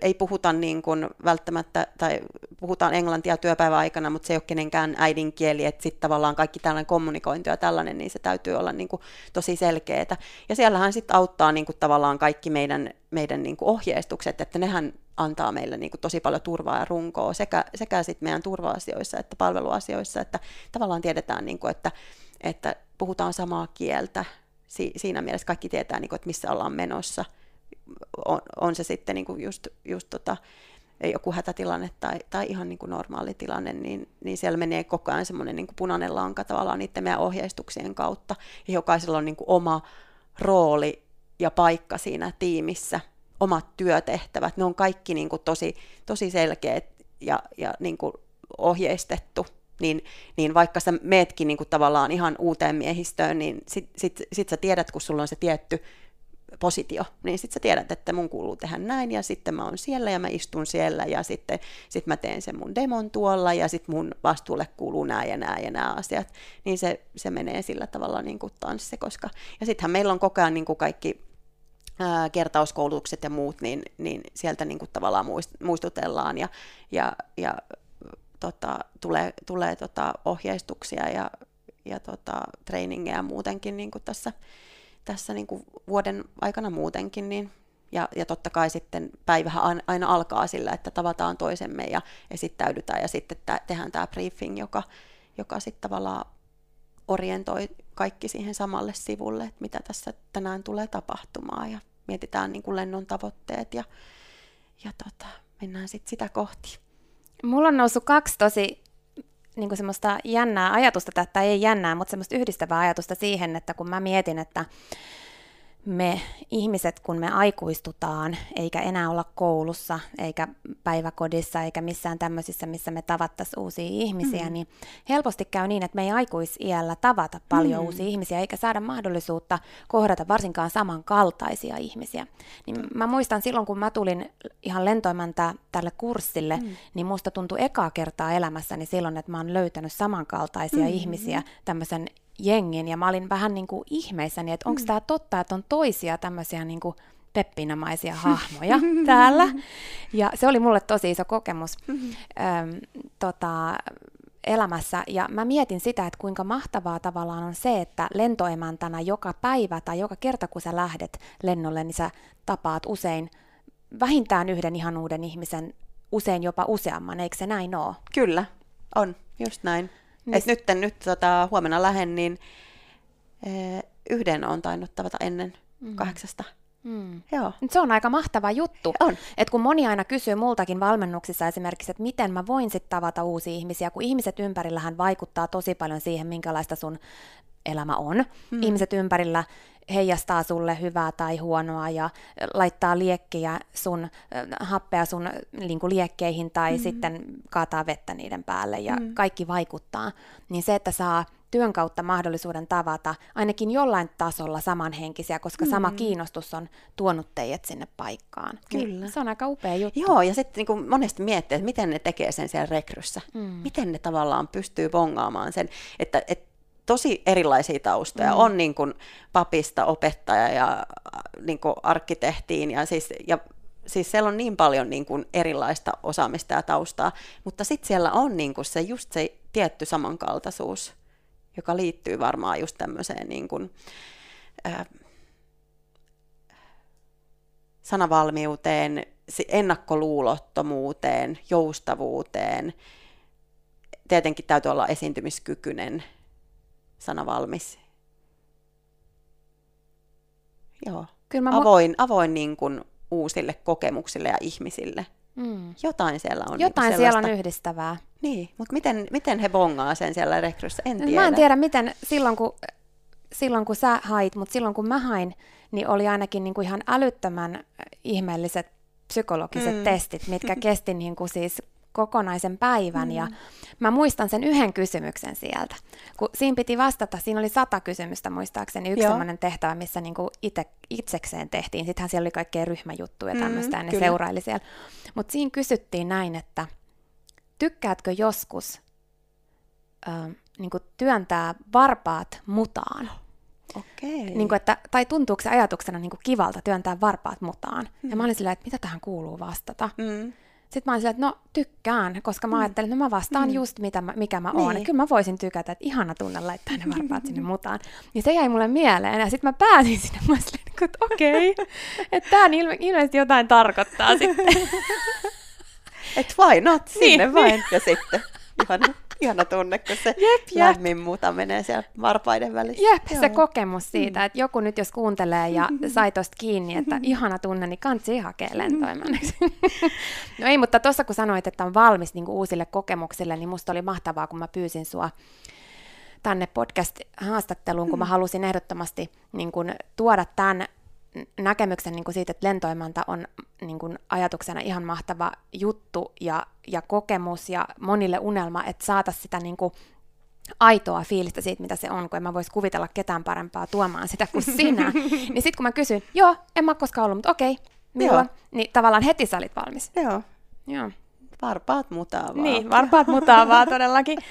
ei puhuta niin kuin välttämättä, tai puhutaan englantia työpäivän aikana, mutta se ei ole kenenkään äidinkieli, että sitten tavallaan kaikki tällainen kommunikointi ja tällainen, niin se täytyy olla niin kuin tosi selkeää. Ja siellähän sitten auttaa niin kuin tavallaan kaikki meidän, meidän niin kuin ohjeistukset, että nehän antaa meille niin kuin tosi paljon turvaa ja runkoa sekä, sekä sit meidän turva-asioissa että palveluasioissa, että tavallaan tiedetään, niin kuin, että, että puhutaan samaa kieltä. Si- siinä mielessä kaikki tietää, niin kuin, että missä ollaan menossa – on, on se sitten niin kuin just, just tota, joku hätätilanne tai, tai ihan niin kuin normaali tilanne, niin, niin siellä menee koko ajan semmoinen niin kuin punainen lanka tavallaan niiden meidän ohjeistuksien kautta. Ja jokaisella on niin kuin oma rooli ja paikka siinä tiimissä, omat työtehtävät, ne on kaikki niin kuin tosi, tosi selkeät ja, ja niin kuin ohjeistettu niin, niin vaikka sä meetkin niin kuin tavallaan ihan uuteen miehistöön, niin sit, sit, sit sä tiedät, kun sulla on se tietty positio, niin sitten sä tiedät, että mun kuuluu tehdä näin, ja sitten mä oon siellä, ja mä istun siellä, ja sitten sit mä teen sen mun demon tuolla, ja sitten mun vastuulle kuuluu nämä ja nämä ja nämä asiat, niin se, se menee sillä tavalla niin kuin tanssi, koska, ja sittenhän meillä on koko ajan niin kuin kaikki ää, kertauskoulutukset ja muut, niin, niin sieltä niin kuin tavallaan muistutellaan, ja, ja, ja tota, tulee, tulee tota, ohjeistuksia ja, ja tota, trainingeja muutenkin niin kuin tässä, tässä niin kuin vuoden aikana muutenkin, niin ja, ja totta kai sitten päivähän aina alkaa sillä, että tavataan toisemme ja esittäydytään ja sitten tehdään tämä briefing, joka, joka sitten tavallaan orientoi kaikki siihen samalle sivulle, että mitä tässä tänään tulee tapahtumaan ja mietitään niin kuin lennon tavoitteet ja, ja tota, mennään sitten sitä kohti. Mulla on noussut kaksi tosi niin kuin semmoista jännää ajatusta, tai ei jännää, mutta semmoista yhdistävää ajatusta siihen, että kun mä mietin, että me ihmiset, kun me aikuistutaan, eikä enää olla koulussa, eikä päiväkodissa, eikä missään tämmöisissä, missä me tavattaisiin uusia ihmisiä, mm. niin helposti käy niin, että me ei aikuisiällä tavata paljon mm. uusia ihmisiä, eikä saada mahdollisuutta kohdata varsinkaan samankaltaisia ihmisiä. Niin mä muistan silloin, kun mä tulin ihan lentoimanta tälle kurssille, mm. niin musta tuntui ekaa kertaa elämässäni silloin, että mä oon löytänyt samankaltaisia mm. ihmisiä tämmöisen jengin ja mä olin vähän niin kuin ihmeissäni, että onko mm. tämä totta, että on toisia tämmöisiä niin kuin peppinamaisia hahmoja [LAUGHS] täällä. Ja se oli mulle tosi iso kokemus mm-hmm. öm, tota, elämässä. Ja mä mietin sitä, että kuinka mahtavaa tavallaan on se, että lentoemäntänä joka päivä tai joka kerta, kun sä lähdet lennolle, niin sä tapaat usein vähintään yhden ihan uuden ihmisen, usein jopa useamman, eikö se näin ole? Kyllä, on, just näin. Niin. Et nyt, nyt tota, huomenna lähden, niin e, yhden on tainnut tavata ennen mm. kahdeksasta. Mm. Joo. Se on aika mahtava juttu. On. Et kun moni aina kysyy multakin valmennuksissa esimerkiksi, että miten mä voin sitten tavata uusia ihmisiä, kun ihmiset ympärillähän vaikuttaa tosi paljon siihen, minkälaista sun elämä on. Mm. Ihmiset ympärillä heijastaa sulle hyvää tai huonoa ja laittaa liekkejä sun, happea sun niin kuin liekkeihin tai mm-hmm. sitten kaataa vettä niiden päälle ja mm-hmm. kaikki vaikuttaa. Niin se, että saa työn kautta mahdollisuuden tavata ainakin jollain tasolla samanhenkisiä, koska mm. sama kiinnostus on tuonut teidät sinne paikkaan. Niin Kyllä. Se on aika upea juttu. Joo, ja sitten niin monesti miettii, että miten ne tekee sen siellä rekryssä. Mm. Miten ne tavallaan pystyy bongaamaan sen, että, että tosi erilaisia taustoja. Mm. On niin kuin papista opettaja ja niin kuin arkkitehtiin ja siis, ja siis siellä on niin paljon niin kuin erilaista osaamista ja taustaa, mutta sitten siellä on niin kuin se just se tietty samankaltaisuus, joka liittyy varmaan just tämmöiseen niin kuin, äh, sanavalmiuteen, ennakkoluulottomuuteen, joustavuuteen. Tietenkin täytyy olla esiintymiskykyinen, sana valmis. Joo. Kyllä mä avoin, mu- avoin niin kuin uusille kokemuksille ja ihmisille. Mm. Jotain siellä on. Jotain niin siellä on yhdistävää. Niin, mutta miten, miten he bongaa sen siellä rekryssä? En tiedä. Mä en tiedä, miten silloin kun, silloin kun sä hait, mutta silloin kun mä hain, niin oli ainakin niin kuin ihan älyttömän ihmeelliset psykologiset mm. testit, mitkä [LAUGHS] kesti niin kuin siis kokonaisen päivän mm. ja mä muistan sen yhden kysymyksen sieltä. Kun siinä piti vastata, siinä oli sata kysymystä muistaakseni, yksi sellainen tehtävä, missä niinku ite, itsekseen tehtiin. Sittenhän siellä oli kaikkea ryhmäjuttuja ja tämmöistä, mm, ja ne kyllä. seuraili siellä. Mutta siinä kysyttiin näin, että tykkäätkö joskus äh, niinku työntää varpaat mutaan? Okei. Niin kuin, että, tai tuntuuko se ajatuksena niin kuin kivalta työntää varpaat mutaan? Mm. Ja mä olin silleen, että mitä tähän kuuluu vastata? Mm. Sitten mä olin sillä, että no tykkään, koska mä mm. ajattelin, että no mä vastaan mm. just mitä mä, mikä mä oon. Niin. Kyllä mä voisin tykätä, että ihana tunne laittaa ne varpaat sinne mutaan. Niin se jäi mulle mieleen ja sitten mä pääsin sinne. Mä olin että okei, okay. [LAUGHS] että tämä ilme- ilmeisesti jotain tarkoittaa sitten. [LAUGHS] Että why not, sinne niin, vain. Niin. Ja sitten, ihana. Ihana tunne, kun se Jep, jep. lämmin muta menee siellä varpaiden välissä. Jep, Joo. se kokemus siitä, että joku nyt jos kuuntelee ja [LAUGHS] sai tosta kiinni, että ihana tunne, niin kansi hakee lentoimanneksi. [LAUGHS] no ei, mutta tuossa kun sanoit, että on valmis niin uusille kokemuksille, niin musta oli mahtavaa, kun mä pyysin sua tänne podcast-haastatteluun, kun mä halusin ehdottomasti niin kun, tuoda tämän näkemyksen niin kuin siitä, että lentoimanta on niin kuin ajatuksena ihan mahtava juttu ja, ja kokemus ja monille unelma, että saataisiin sitä niin kuin aitoa fiilistä siitä, mitä se on, kun en mä vois kuvitella ketään parempaa tuomaan sitä kuin [LAUGHS] sinä. niin sitten kun mä kysyn, joo, en mä koskaan ollut, mutta okei, milloin? Joo. Niin tavallaan heti sä olit valmis. Joo, Joo. varpaat mutaa vaan. Niin, varpaat mutaavaa todellakin. [LAUGHS]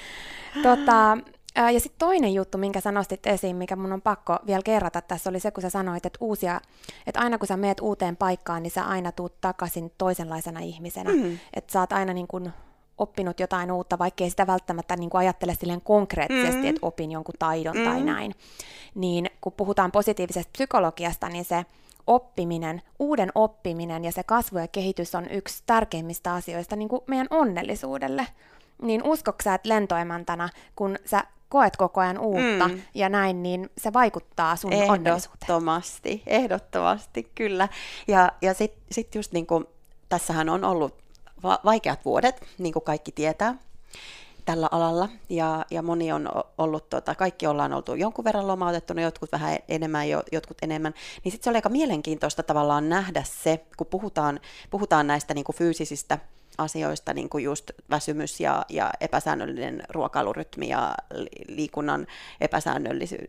Tota, ää, ja sitten toinen juttu, minkä sä nostit esiin, mikä mun on pakko vielä kerrata tässä, oli se, kun sä sanoit, että uusia, että aina kun sä meet uuteen paikkaan, niin sä aina tuut takaisin toisenlaisena ihmisenä. Mm. Että sä oot aina niin kuin oppinut jotain uutta, vaikkei sitä välttämättä niin kuin ajattele silleen konkreettisesti, Mm. että opin jonkun taidon tai Mm. näin. Niin kun puhutaan positiivisesta psykologiasta, niin se oppiminen, uuden oppiminen ja se kasvu ja kehitys on yksi tärkeimmistä asioista niin kuin meidän onnellisuudelle. Niin uskoksa, sä, että lentoemäntänä, kun sä koet koko ajan uutta Mm. ja näin, niin se vaikuttaa sun. Ehdottomasti, ehdottomasti, kyllä. Ja, ja sitten sit just niin kuin, tässähän on ollut va- vaikeat vuodet, niin kuin kaikki tietää tällä alalla, ja, ja moni on ollut, tota, kaikki ollaan oltu jonkun verran lomautettuna, jotkut vähän enemmän, jo, jotkut enemmän, niin sitten se oli aika mielenkiintoista tavallaan nähdä se, kun puhutaan, puhutaan näistä niin kuin fyysisistä asioista, niin kuin just väsymys ja, ja epäsäännöllinen ruokailurytmi ja li- liikunnan epäsäännöllisyys,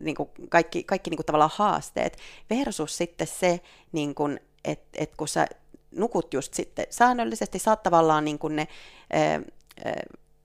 niin kuin kaikki, kaikki niin kuin tavallaan haasteet, versus sitten se, niin kuin, että et kun sä nukut just sitten säännöllisesti, saat tavallaan niin kuin ne ää,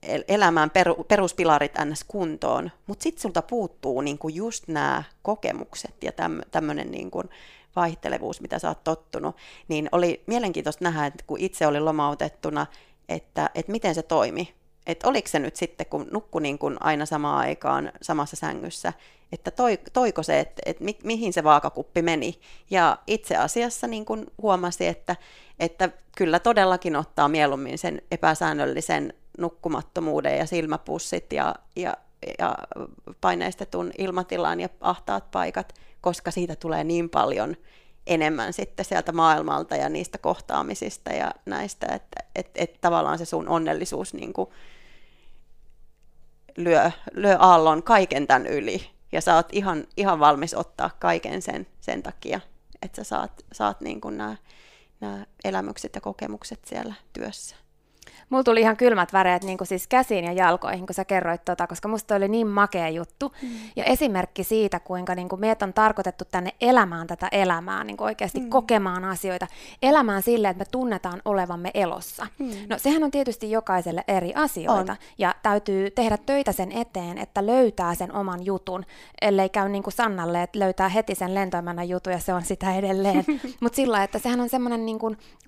el- elämään peru, peruspilarit ns. kuntoon, mutta sitten sulta puuttuu niin kuin just nämä kokemukset ja tämmöinen niin kuin vaihtelevuus, mitä sä oot tottunut, niin oli mielenkiintoista nähdä, että kun itse oli lomautettuna, että, että miten se toimi. Että oliko se nyt sitten, kun nukku niin kuin aina samaan aikaan samassa sängyssä, että toi, toiko se, että, että mi, mihin se vaakakuppi meni. Ja itse asiassa niin kuin huomasi, että, että kyllä todellakin ottaa mieluummin sen epäsäännöllisen nukkumattomuuden ja silmäpussit ja, ja, ja paineistetun ilmatilan ja ahtaat paikat, koska siitä tulee niin paljon enemmän sitten sieltä maailmalta ja niistä kohtaamisista ja näistä, että et, et tavallaan se sun onnellisuus niin kuin lyö, lyö aallon kaiken tämän yli. Ja sä oot ihan, ihan valmis ottaa kaiken sen, sen takia, että sä saat, saat niin kuin nämä, nämä elämykset ja kokemukset siellä työssä. Mulla tuli ihan kylmät väreet niin siis käsiin ja jalkoihin, kun sä kerroit tota, koska musta oli niin makea juttu. Mm. Ja esimerkki siitä, kuinka niin kuin meidät on tarkoitettu tänne elämään tätä elämää, niin kuin oikeasti mm. kokemaan asioita, elämään sille, että me tunnetaan olevamme elossa. Mm. No sehän on tietysti jokaiselle eri asioita, On. ja täytyy tehdä töitä sen eteen, että löytää sen oman jutun, ellei käy niin kuin Sannalle, että löytää heti sen lentoimänä jutun ja se on sitä edelleen. [LAUGHS] Mutta sillä että sehän on semmoinen niin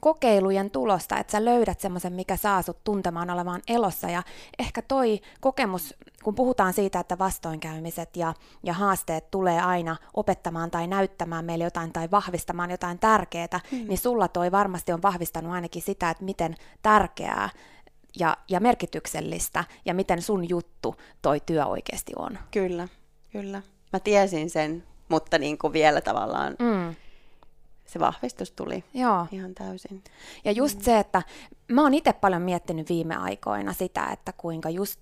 kokeilujen tulosta, että sä löydät semmoisen, mikä saa sut tuntemaan olevaan elossa. Ja ehkä toi kokemus, kun puhutaan siitä, että vastoinkäymiset ja, ja haasteet tulee aina opettamaan tai näyttämään meille jotain tai vahvistamaan jotain tärkeää, mm. niin sulla toi varmasti on vahvistanut ainakin sitä, että miten tärkeää ja, ja merkityksellistä ja miten sun juttu toi työ oikeasti on. Kyllä, kyllä. Mä tiesin sen, mutta niin kuin vielä tavallaan Mm. Se vahvistus tuli Joo. ihan täysin. Ja just mm. se, että mä oon itse paljon miettinyt viime aikoina sitä, että kuinka just,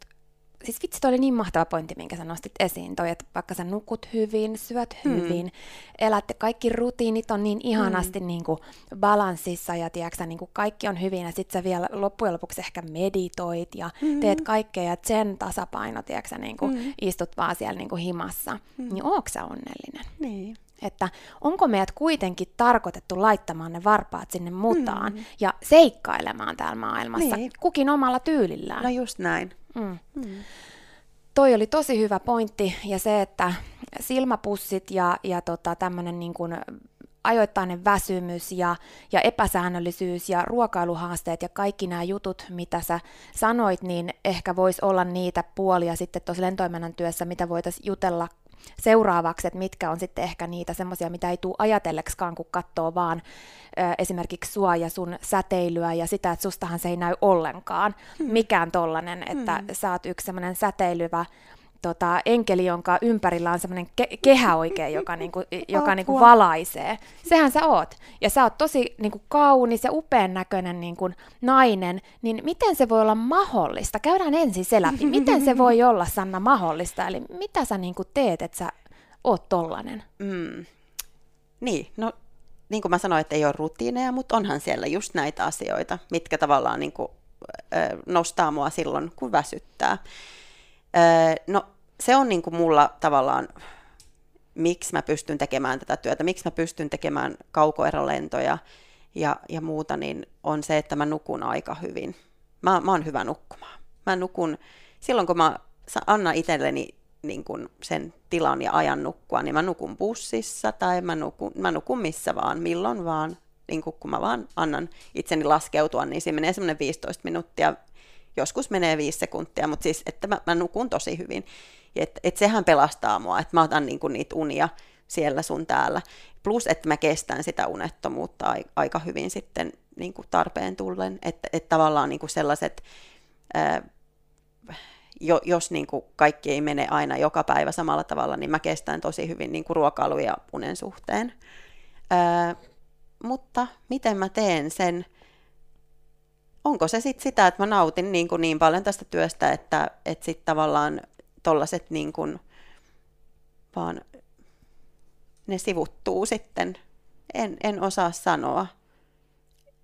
siis vitsi toi oli niin mahtava pointti, minkä sä nostit esiin, toi, että vaikka sä nukut hyvin, syöt hyvin, mm. elätte, kaikki rutiinit on niin ihanasti mm. niin kuin balanssissa ja tiedätkö, niin kuin kaikki on hyvin ja sit sä vielä loppujen lopuksi ehkä meditoit ja mm. teet kaikkea ja sen tasapaino, tiedätkö, niin kuin mm. istut vaan siellä niin kuin himassa, mm. niin ootko sä onnellinen? Niin. Että onko meidät kuitenkin tarkoitettu laittamaan ne varpaat sinne mutaan mm. ja seikkailemaan täällä maailmassa, Niin. kukin omalla tyylillään. No just näin. Mm. Mm. Toi oli tosi hyvä pointti ja se, että silmäpussit ja, ja tota, tämmöinen niin kuin ajoittainen väsymys ja, ja epäsäännöllisyys ja ruokailuhaasteet ja kaikki nämä jutut, mitä sä sanoit, niin ehkä voisi olla niitä puolia sitten tuossa lentoimennan työssä, mitä voitaisiin jutella seuraavaksi, että mitkä on sitten ehkä niitä semmoisia, mitä ei tule ajatelleksikaan, kun katsoo vaan ö, esimerkiksi sua ja sun säteilyä ja sitä, että sustahan se ei näy ollenkaan. Hmm. Mikään tollanen, että hmm. sä oot yksi semmoinen säteilyvä tota, enkeli, jonka ympärillä on semmoinen ke- kehä oikein, joka, niinku, [LAUGHS] joka niinku valaisee. Sehän sä oot. Ja sä oot tosi niinku, kaunis ja upean näköinen niinku, nainen, niin miten se voi olla mahdollista? Käydään ensin se läpi. Miten se voi [LAUGHS] olla, Sanna, mahdollista? Eli mitä sä niinku, teet, että sä oot tollanen? Mm. Niin, no niin kuin mä sanoin, että ei ole rutiineja, mutta onhan siellä just näitä asioita, mitkä tavallaan niin kuin, nostaa mua silloin, kun väsyttää. no se on niin kuin mulla tavallaan, miksi mä pystyn tekemään tätä työtä, miksi mä pystyn tekemään kaukoerolentoja ja, ja muuta, niin on se, että mä nukun aika hyvin. Mä, mä oon hyvä nukkumaan. Mä nukun, silloin kun mä annan itselleni niin kuin sen tilan ja ajan nukkua, niin mä nukun bussissa tai mä nukun, mä nukun missä vaan, milloin vaan, niin kun mä vaan annan itseni laskeutua, niin siinä menee semmoinen 15 minuuttia, joskus menee 5 sekuntia, mutta siis, että mä, mä nukun tosi hyvin. Että et sehän pelastaa mua, että mä otan niinku niitä unia siellä sun täällä. Plus, että mä kestän sitä unettomuutta aika hyvin sitten niinku tarpeen tullen. Että et tavallaan niinku sellaiset, ää, jo, jos niinku kaikki ei mene aina joka päivä samalla tavalla, niin mä kestän tosi hyvin ruokailu ja unen suhteen. Ää, mutta miten mä teen sen? Onko se sitten sitä, että mä nautin niin, kuin niin paljon tästä työstä, että, että sitten tavallaan tollaset niin kuin, vaan ne sivuttuu sitten. En, en osaa sanoa.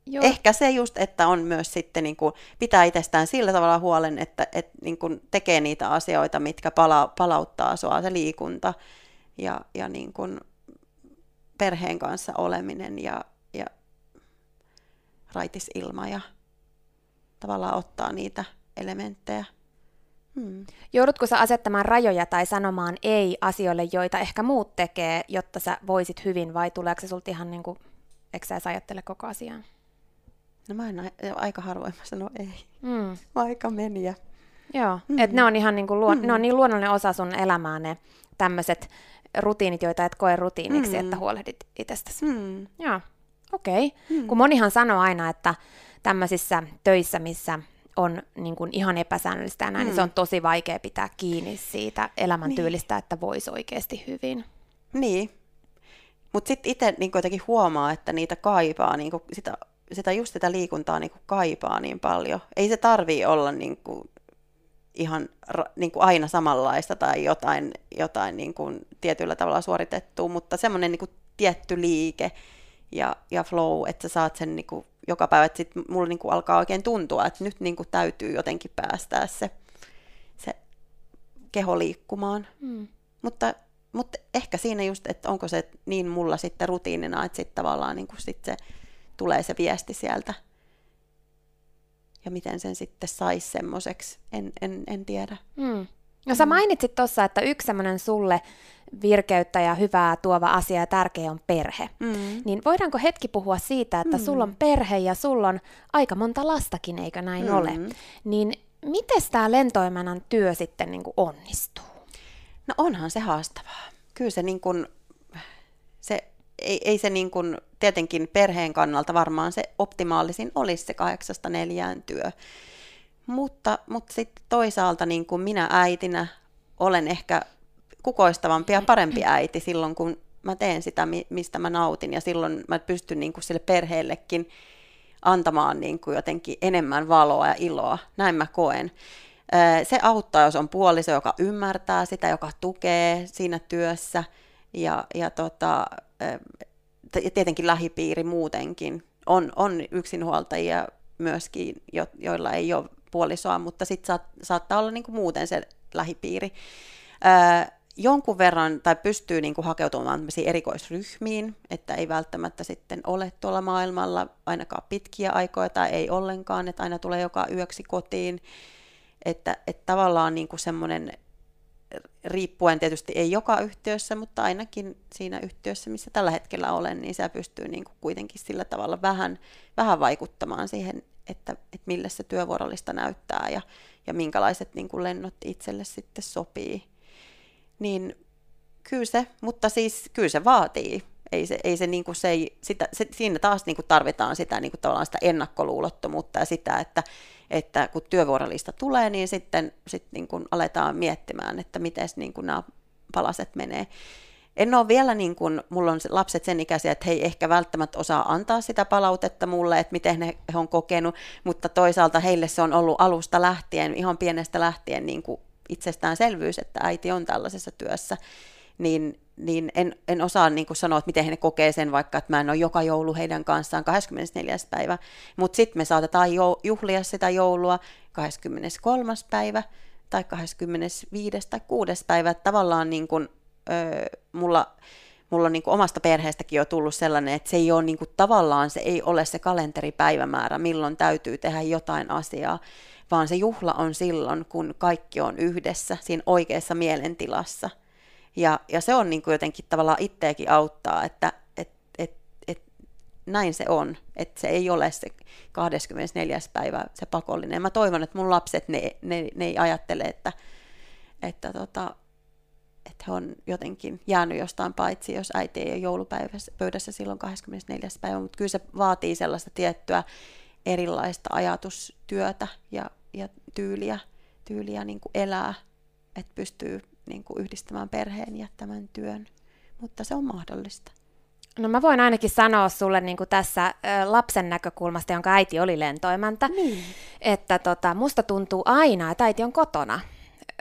Joo. Ehkä se just, että on myös sitten niin kuin, pitää itsestään sillä tavalla huolen, että, että niin kuin tekee niitä asioita, mitkä pala, palauttaa sua, se liikunta ja, ja niin kuin perheen kanssa oleminen ja, ja raitis ilma ja tavallaan ottaa niitä elementtejä Hmm. Joudutko sä asettamaan rajoja tai sanomaan ei asioille, joita ehkä muut tekee, jotta sä voisit hyvin, vai tuleeko se sulta ihan niin kuin, eikö sä ajattele koko asiaa? No mä en aika harvoin mä sanon ei. Mm. Aika meniä. Joo, mm. että ne on ihan niin kuin luon, mm. ne on niin luonnollinen osa sun elämää ne tämmöiset rutiinit, joita et koe rutiiniksi, mm. että huolehdit itsestäsi. Mm. Joo, okei. Okay. Mm. Kun monihan sanoo aina, että tämmöisissä töissä, missä on niin kuin ihan epäsäännöllistä ja näin, mm. niin se on tosi vaikea pitää kiinni siitä elämäntyylistä, niin. että voisi oikeasti hyvin. Niin, mutta sitten itse niin jotenkin huomaa, että niitä kaipaa, niin sitä, sitä just sitä liikuntaa niin kaipaa niin paljon. Ei se tarvii olla niin kuin ihan niin kuin aina samanlaista tai jotain, jotain niin kuin tietyllä tavalla suoritettua, mutta semmoinen niin tietty liike ja, ja flow, että sä saat sen niin kuin joka päivä, että sitten mulla niin kuin alkaa oikein tuntua, että nyt niin kuin täytyy jotenkin päästää se, se keho liikkumaan. Mm. Mutta, mutta ehkä siinä just, että onko se niin mulla sitten rutiinina, että sitten tavallaan niin kuin sit se tulee se viesti sieltä. Ja miten sen sitten saisi semmoiseksi, en, en, en tiedä. Mm. No sä mainitsit tuossa, että yksi semmoinen sulle virkeyttä ja hyvää tuova asia ja tärkeä on perhe. Mm. Niin voidaanko hetki puhua siitä, että mm. sulla on perhe ja sulla on aika monta lastakin, eikö näin mm. ole? Niin miten tämä lentoimanan työ sitten niin kuin onnistuu? No onhan se haastavaa. Kyllä se, niin kuin, se ei, ei se niin kuin, tietenkin perheen kannalta varmaan se optimaalisin olisi se kahdeksasta neljään työ. Mutta, mutta sitten toisaalta niin kuin minä äitinä olen ehkä kukoistavampi ja parempi äiti silloin, kun mä teen sitä, mistä mä nautin, ja silloin mä pystyn niin kuin sille perheellekin antamaan niin kuin jotenkin enemmän valoa ja iloa. Näin mä koen. Se auttaa, jos on puoliso, joka ymmärtää sitä, joka tukee siinä työssä, ja, ja tota, tietenkin lähipiiri muutenkin. On, on yksinhuoltajia myöskin, jo, joilla ei ole puolisoa, mutta sitten saat, saattaa olla niin kuin muuten se lähipiiri jonkun verran tai pystyy niin kuin hakeutumaan erikoisryhmiin, että ei välttämättä sitten ole tuolla maailmalla ainakaan pitkiä aikoja tai ei ollenkaan, että aina tulee joka yöksi kotiin. Että, että tavallaan niin kuin semmoinen, riippuen tietysti ei joka yhtiössä, mutta ainakin siinä yhtiössä, missä tällä hetkellä olen, niin se pystyy niin kuin kuitenkin sillä tavalla vähän, vähän vaikuttamaan siihen, että, että millä se työvuorollista näyttää ja, ja minkälaiset niin kuin lennot itselle sitten sopii niin kyllä se, mutta siis kyllä se vaatii. Ei se, ei se, niin kuin se, ei, sitä, se, siinä taas niin kuin tarvitaan sitä, niin kuin tavallaan sitä ennakkoluulottomuutta ja sitä, että, että kun työvuorolista tulee, niin sitten sit niin kuin aletaan miettimään, että miten niin kuin nämä palaset menee. En ole vielä, niin kuin, mulla on lapset sen ikäisiä, että he ei ehkä välttämättä osaa antaa sitä palautetta mulle, että miten he, he on kokenut, mutta toisaalta heille se on ollut alusta lähtien, ihan pienestä lähtien niin kuin itsestäänselvyys, että äiti on tällaisessa työssä, niin, niin en, en osaa niin kuin sanoa, että miten he kokee sen, vaikka että mä en ole joka joulu heidän kanssaan 24. päivä, mutta sitten me saatetaan juhlia sitä joulua 23. päivä tai 25. tai 6. päivä, tavallaan niin kuin, ö, mulla, mulla on niin kuin omasta perheestäkin jo tullut sellainen, että se ei ole niin kuin, tavallaan, se ei ole se kalenteripäivämäärä, milloin täytyy tehdä jotain asiaa, vaan se juhla on silloin, kun kaikki on yhdessä siinä oikeassa mielentilassa. Ja, ja se on niin kuin jotenkin tavallaan itseäkin auttaa, että et, et, et, näin se on, että se ei ole se 24. päivä se pakollinen. Mä toivon, että mun lapset, ne, ne, ne ei ajattele, että, että, tota, että he on jotenkin jäänyt jostain paitsi, jos äiti ei ole joulupöydässä silloin 24. päivä, mutta kyllä se vaatii sellaista tiettyä erilaista ajatustyötä ja ja tyyliä, tyyliä niin kuin elää, että pystyy niin kuin yhdistämään perheen ja tämän työn. Mutta se on mahdollista. No mä voin ainakin sanoa sulle niin kuin tässä lapsen näkökulmasta, jonka äiti oli lentoimäntä, niin. että tota, musta tuntuu aina, että äiti on kotona.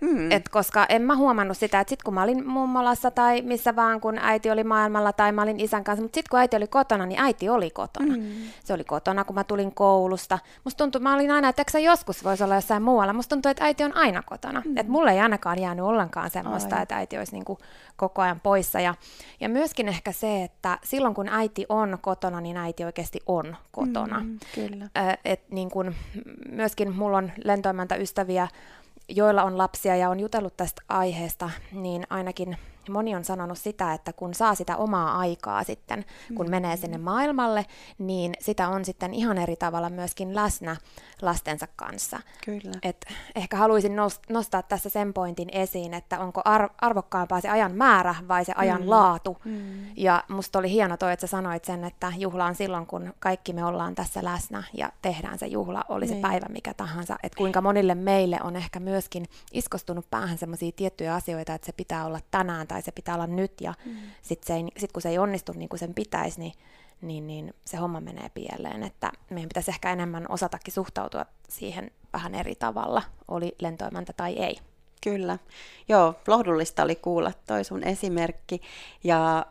Mm. Et koska en mä huomannut sitä, että sit kun mä olin mummolassa tai missä vaan, kun äiti oli maailmalla tai mä olin isän kanssa, mutta sitten kun äiti oli kotona, niin äiti oli kotona. Mm. Se oli kotona, kun mä tulin koulusta. Musta tuntui, mä olin aina, että eikö joskus voisi olla jossain muualla. Musta tuntuu, että äiti on aina kotona. Mm. Että mulle ei ainakaan jäänyt ollenkaan semmoista, Ai. että äiti olisi niinku koko ajan poissa. Ja, ja myöskin ehkä se, että silloin kun äiti on kotona, niin äiti oikeasti on kotona. Mm, kyllä. Et niin kun, myöskin mulla on lentoimäntä ystäviä, joilla on lapsia ja on jutellut tästä aiheesta, niin ainakin moni on sanonut sitä, että kun saa sitä omaa aikaa sitten, kun mm. menee sinne maailmalle, niin sitä on sitten ihan eri tavalla myöskin läsnä lastensa kanssa. Kyllä. Et ehkä haluaisin nostaa tässä sen pointin esiin, että onko ar- arvokkaampaa se ajan määrä vai se ajan mm. laatu. Mm. Ja musta oli hieno toi, että sä sanoit sen, että juhla on silloin, kun kaikki me ollaan tässä läsnä ja tehdään se juhla, oli niin. se päivä mikä tahansa. Että kuinka monille meille on ehkä myöskin iskostunut päähän sellaisia tiettyjä asioita, että se pitää olla tänään tai se pitää olla nyt ja mm. sitten sit kun se ei onnistu niin kuin sen pitäisi, niin niin, niin se homma menee pieleen. Että meidän pitäisi ehkä enemmän osatakin suhtautua siihen vähän eri tavalla, oli lentoimäntä tai ei. Kyllä. Joo, lohdullista oli kuulla toi sun esimerkki. Ja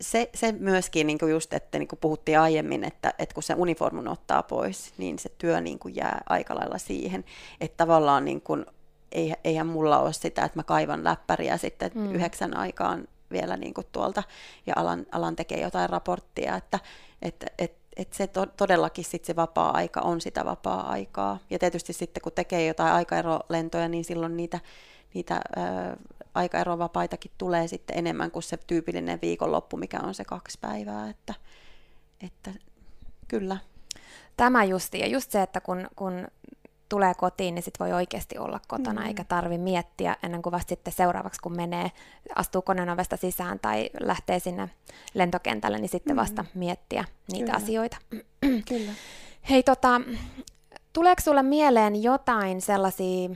se, se myöskin niin kuin just, että niin kuin puhuttiin aiemmin, että, että kun se uniformun ottaa pois, niin se työ niin kuin jää aika lailla siihen, että tavallaan niin kuin, eihän mulla ole sitä, että mä kaivan läppäriä sitten mm. yhdeksän aikaan vielä niin kuin tuolta ja alan, alan tekee jotain raporttia, että et, et, et se to, todellakin sit se vapaa-aika on sitä vapaa-aikaa. Ja tietysti sitten kun tekee jotain aikaerolentoja, niin silloin niitä, niitä ää, aikaerovapaitakin tulee sitten enemmän kuin se tyypillinen viikonloppu, mikä on se kaksi päivää. Että, että kyllä. Tämä justi, ja just se, että kun, kun tulee kotiin, niin sit voi oikeasti olla kotona, mm. eikä tarvi miettiä ennen kuin vasta sitten seuraavaksi, kun menee, astuu koneen ovesta sisään tai lähtee sinne lentokentälle, niin sitten vasta mm. miettiä niitä Kyllä. asioita. [CLEARS THROAT] Kyllä. Hei, tota, tuleeko sulle mieleen jotain sellaisia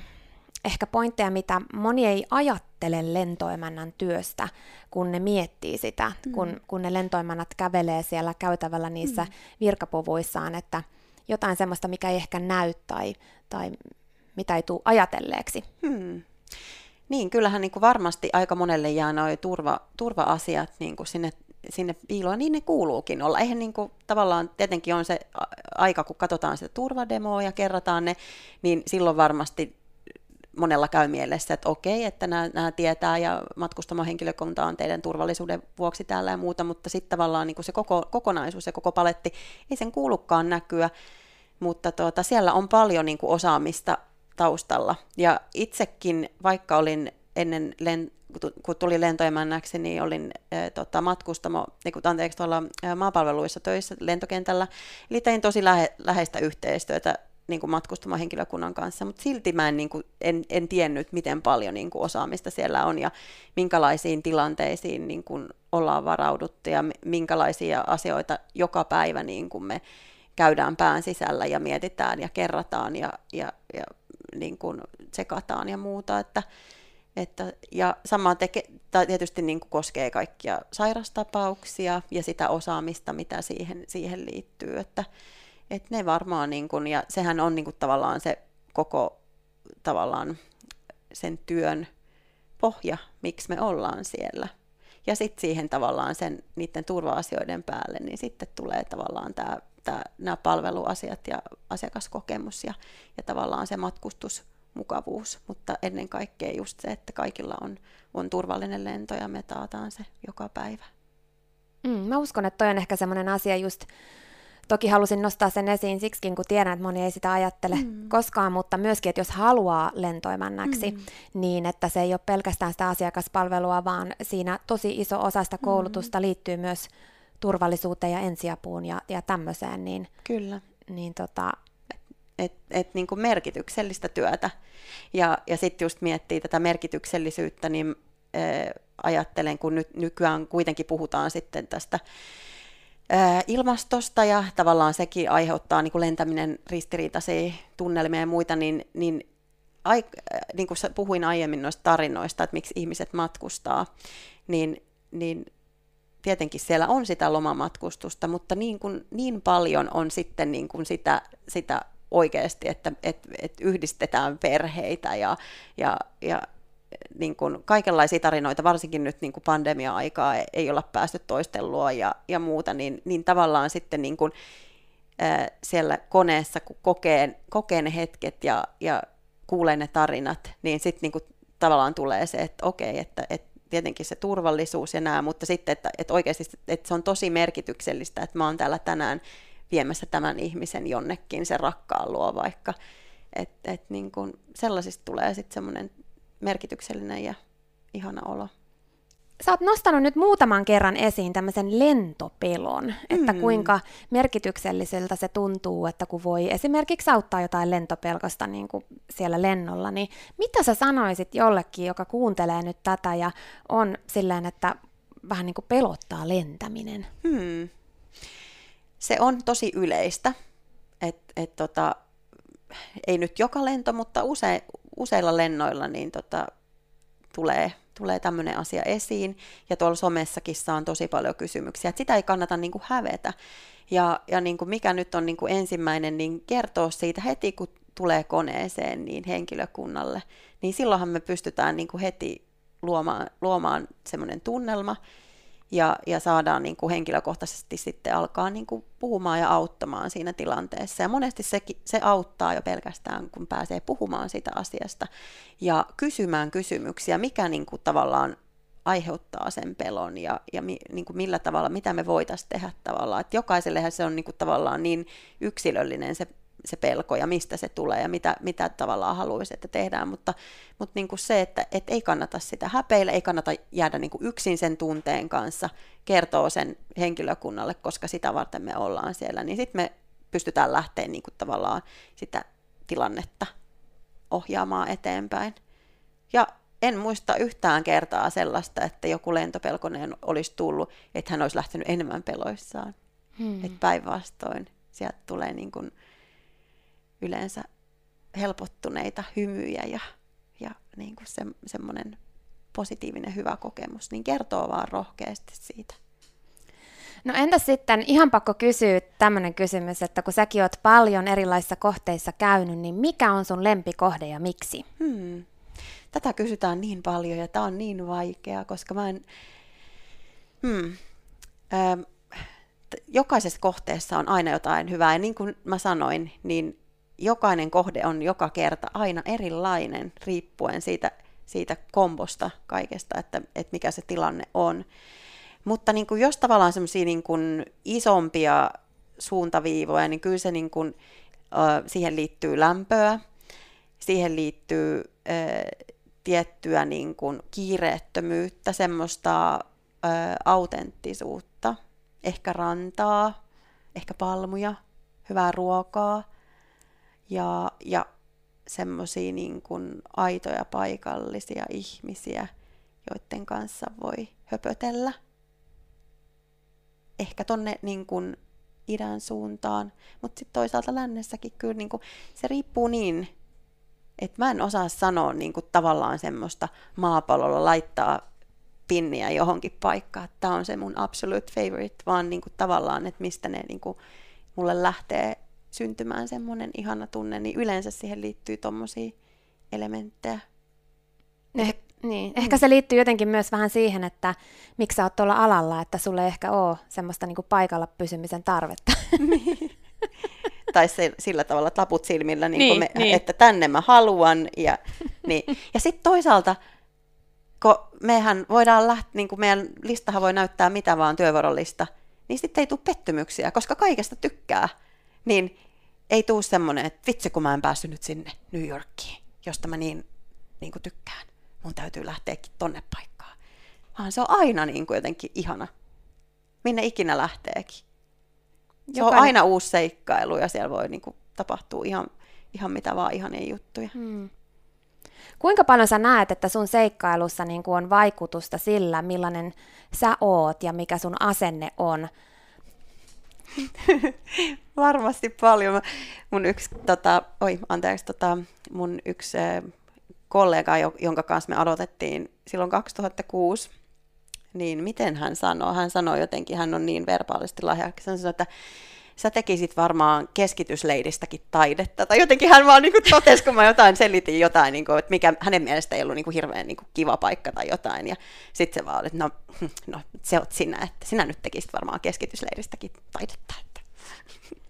ehkä pointteja, mitä moni ei ajattele lentoemännän työstä, kun ne miettii sitä, mm. kun, kun ne lentoemännät kävelee siellä käytävällä niissä mm. virkapuvuissaan, että – jotain semmoista, mikä ei ehkä näy tai, tai mitä ei tule ajatelleeksi. Hmm. Niin, kyllähän niin kuin varmasti aika monelle jää nuo turva, turva-asiat niin kuin sinne, sinne piiloon, niin ne kuuluukin olla. Eihän niin kuin, tavallaan tietenkin on se aika, kun katsotaan sitä turvademoa ja kerrataan ne, niin silloin varmasti monella käy mielessä, että okei, että nämä, nämä tietää ja matkustamohenkilökunta on teidän turvallisuuden vuoksi täällä ja muuta, mutta sitten tavallaan niin kuin se koko, kokonaisuus ja koko paletti ei sen kuulukaan näkyä, mutta tuota, siellä on paljon niin kuin osaamista taustalla. Ja itsekin, vaikka olin ennen len, kun tuli lentoemännäksi, niin olin ä, tota, matkustamo, niin kuin, anteeksi, tuolla ä, maapalveluissa töissä lentokentällä. Eli tein tosi lähe, läheistä yhteistyötä niin kuin matkustamaan henkilökunnan kanssa, mutta silti mä en, niin kuin, en, en tiennyt, miten paljon niin kuin osaamista siellä on ja minkälaisiin tilanteisiin niin kuin ollaan varauduttu ja minkälaisia asioita joka päivä niin kuin me käydään pään sisällä ja mietitään ja kerrataan ja, ja, ja niin kuin tsekataan ja muuta. Että, että, ja sama teke, tai tietysti niin kuin koskee kaikkia sairastapauksia ja sitä osaamista, mitä siihen, siihen liittyy. Että, että ne varmaan, niin kuin, ja sehän on niin kuin tavallaan se koko tavallaan sen työn pohja, miksi me ollaan siellä. Ja sitten siihen tavallaan sen niiden turva-asioiden päälle, niin sitten tulee tavallaan tämä, tämä, nämä palveluasiat ja asiakaskokemus ja, ja tavallaan se matkustusmukavuus, mutta ennen kaikkea just se, että kaikilla on, on turvallinen lento ja me taataan se joka päivä. Mm, mä uskon, että toi on ehkä semmoinen asia just, Toki halusin nostaa sen esiin siksikin, kun tiedän, että moni ei sitä ajattele mm. koskaan, mutta myöskin, että jos haluaa lentoimännäksi, mm. niin että se ei ole pelkästään sitä asiakaspalvelua, vaan siinä tosi iso osa sitä mm. koulutusta mm. liittyy myös turvallisuuteen ja ensiapuun ja, ja tämmöiseen. Niin, Kyllä. Niin tota... Et, et niin kuin merkityksellistä työtä. Ja, ja sitten just miettii tätä merkityksellisyyttä, niin äh, ajattelen, kun nyt nykyään kuitenkin puhutaan sitten tästä ilmastosta ja tavallaan sekin aiheuttaa niin kuin lentäminen ristiriitaisia tunnelmia ja muita, niin, niin, ai, niin kuin puhuin aiemmin noista tarinoista, että miksi ihmiset matkustaa, niin, niin tietenkin siellä on sitä lomamatkustusta, mutta niin, kuin, niin paljon on sitten niin kuin sitä, sitä oikeasti, että että että yhdistetään perheitä ja, ja, ja niin kuin kaikenlaisia tarinoita, varsinkin nyt niin kuin pandemia-aikaa ei olla päästy toistelua ja, ja muuta, niin, niin tavallaan sitten niin kuin, ää, siellä koneessa, kun kokee, kokee ne hetket ja, ja kuulee ne tarinat, niin sitten niin kuin tavallaan tulee se, että okei, että, että tietenkin se turvallisuus ja nämä, mutta sitten, että, että oikeasti että se on tosi merkityksellistä, että mä oon täällä tänään viemässä tämän ihmisen jonnekin se rakkaan luo vaikka. Että et niin kuin sellaisista tulee sitten semmoinen merkityksellinen ja ihana olo. Sä oot nostanut nyt muutaman kerran esiin tämmöisen lentopelon, että mm. kuinka merkitykselliseltä se tuntuu, että kun voi esimerkiksi auttaa jotain lentopelkosta niin kuin siellä lennolla, niin mitä sä sanoisit jollekin, joka kuuntelee nyt tätä ja on silleen, että vähän niin kuin pelottaa lentäminen? Hmm. Se on tosi yleistä, että et tota, ei nyt joka lento, mutta use, useilla lennoilla niin tota, tulee, tulee tämmöinen asia esiin. Ja tuolla somessakin saan tosi paljon kysymyksiä, että sitä ei kannata niin kuin hävetä. Ja, ja niin kuin mikä nyt on niin kuin ensimmäinen, niin kertoo siitä heti, kun tulee koneeseen niin henkilökunnalle. Niin silloinhan me pystytään niin kuin heti luomaan, luomaan semmoinen tunnelma, ja, ja saadaan niin kuin henkilökohtaisesti sitten alkaa niin kuin puhumaan ja auttamaan siinä tilanteessa. Ja monesti se, se auttaa jo pelkästään, kun pääsee puhumaan siitä asiasta ja kysymään kysymyksiä, mikä niin kuin tavallaan aiheuttaa sen pelon ja, ja mi, niin kuin millä tavalla, mitä me voitaisiin tehdä tavallaan. Jokaisellehän se on niin kuin tavallaan niin yksilöllinen se se pelko ja mistä se tulee ja mitä, mitä tavallaan haluaisi, että tehdään, mutta, mutta niin kuin se, että et ei kannata sitä häpeillä, ei kannata jäädä niin kuin yksin sen tunteen kanssa, kertoo sen henkilökunnalle, koska sitä varten me ollaan siellä, niin sitten me pystytään lähteä niin kuin tavallaan sitä tilannetta ohjaamaan eteenpäin. Ja en muista yhtään kertaa sellaista, että joku lentopelkoneen olisi tullut, että hän olisi lähtenyt enemmän peloissaan. Hmm. Päinvastoin sieltä tulee niin kuin yleensä helpottuneita hymyjä ja, ja niin kuin se, semmoinen positiivinen hyvä kokemus, niin kertoo vaan rohkeasti siitä. No entäs sitten, ihan pakko kysyä tämmöinen kysymys, että kun säkin oot paljon erilaisissa kohteissa käynyt, niin mikä on sun lempikohde ja miksi? Hmm. Tätä kysytään niin paljon ja tämä on niin vaikea, koska mä en... Hmm. Ähm, jokaisessa kohteessa on aina jotain hyvää ja niin kuin mä sanoin, niin jokainen kohde on joka kerta aina erilainen riippuen siitä, siitä kombosta kaikesta, että, että mikä se tilanne on. Mutta niin kuin jos tavallaan semmoisia niin isompia suuntaviivoja, niin kyllä se niin kuin, äh, siihen liittyy lämpöä, siihen liittyy äh, tiettyä niin kuin kiireettömyyttä, semmoista äh, autenttisuutta, ehkä rantaa, ehkä palmuja, hyvää ruokaa – ja, ja semmoisia niin aitoja paikallisia ihmisiä, joiden kanssa voi höpötellä. Ehkä tonne niin kuin idän suuntaan, mutta sitten toisaalta lännessäkin kyllä niin kuin, se riippuu niin, että mä en osaa sanoa niin kuin, tavallaan semmoista maapallolla laittaa pinniä johonkin paikkaan, tämä on se mun absolute favorite, vaan niin kuin, tavallaan, että mistä ne niin kuin, mulle lähtee syntymään semmoinen ihana tunne, niin yleensä siihen liittyy tommosia elementtejä. Eh, niin. Ehkä se liittyy jotenkin myös vähän siihen, että miksi sä oot tuolla alalla, että sulle ei ehkä ole semmoista niinku paikalla pysymisen tarvetta. Niin. [LAUGHS] [LAUGHS] tai se, sillä tavalla taput silmillä, niin niin, me, niin. että tänne mä haluan. Ja, [LAUGHS] niin. ja sitten toisaalta, kun mehän voidaan lähteä, niin kuin meidän listahan voi näyttää mitä vaan työvuorolista, niin sitten ei tule pettymyksiä, koska kaikesta tykkää. Niin ei tule semmoinen, että vitsi kun mä en päässyt nyt sinne New Yorkiin, josta mä niin, niin kuin tykkään. Mun täytyy lähteäkin tonne paikkaan. Vaan se on aina niin kuin jotenkin ihana, minne ikinä lähteekin. Se Jokainen... on aina uusi seikkailu ja siellä voi niin kuin, tapahtua ihan, ihan mitä vaan ihania juttuja. Hmm. Kuinka paljon sä näet, että sun seikkailussa niin kuin on vaikutusta sillä, millainen sä oot ja mikä sun asenne on? [LAUGHS] Varmasti paljon. Mun yksi, tota, oi, anteeksi, tota, mun yksi äh, kollega, jonka kanssa me aloitettiin silloin 2006, niin miten hän sanoo? Hän sanoo jotenkin, hän on niin verbaalisesti lahjakas, hän että sä tekisit varmaan keskitysleidistäkin taidetta. Tai jotenkin hän vaan niin kuin totesi, kun mä jotain selitin jotain, niin kuin, että mikä hänen mielestä ei ollut niin kuin hirveän niin kuin kiva paikka tai jotain. Ja sitten se vaan oli, että no, no se oot sinä, että sinä nyt tekisit varmaan keskitysleidistäkin taidetta. Että,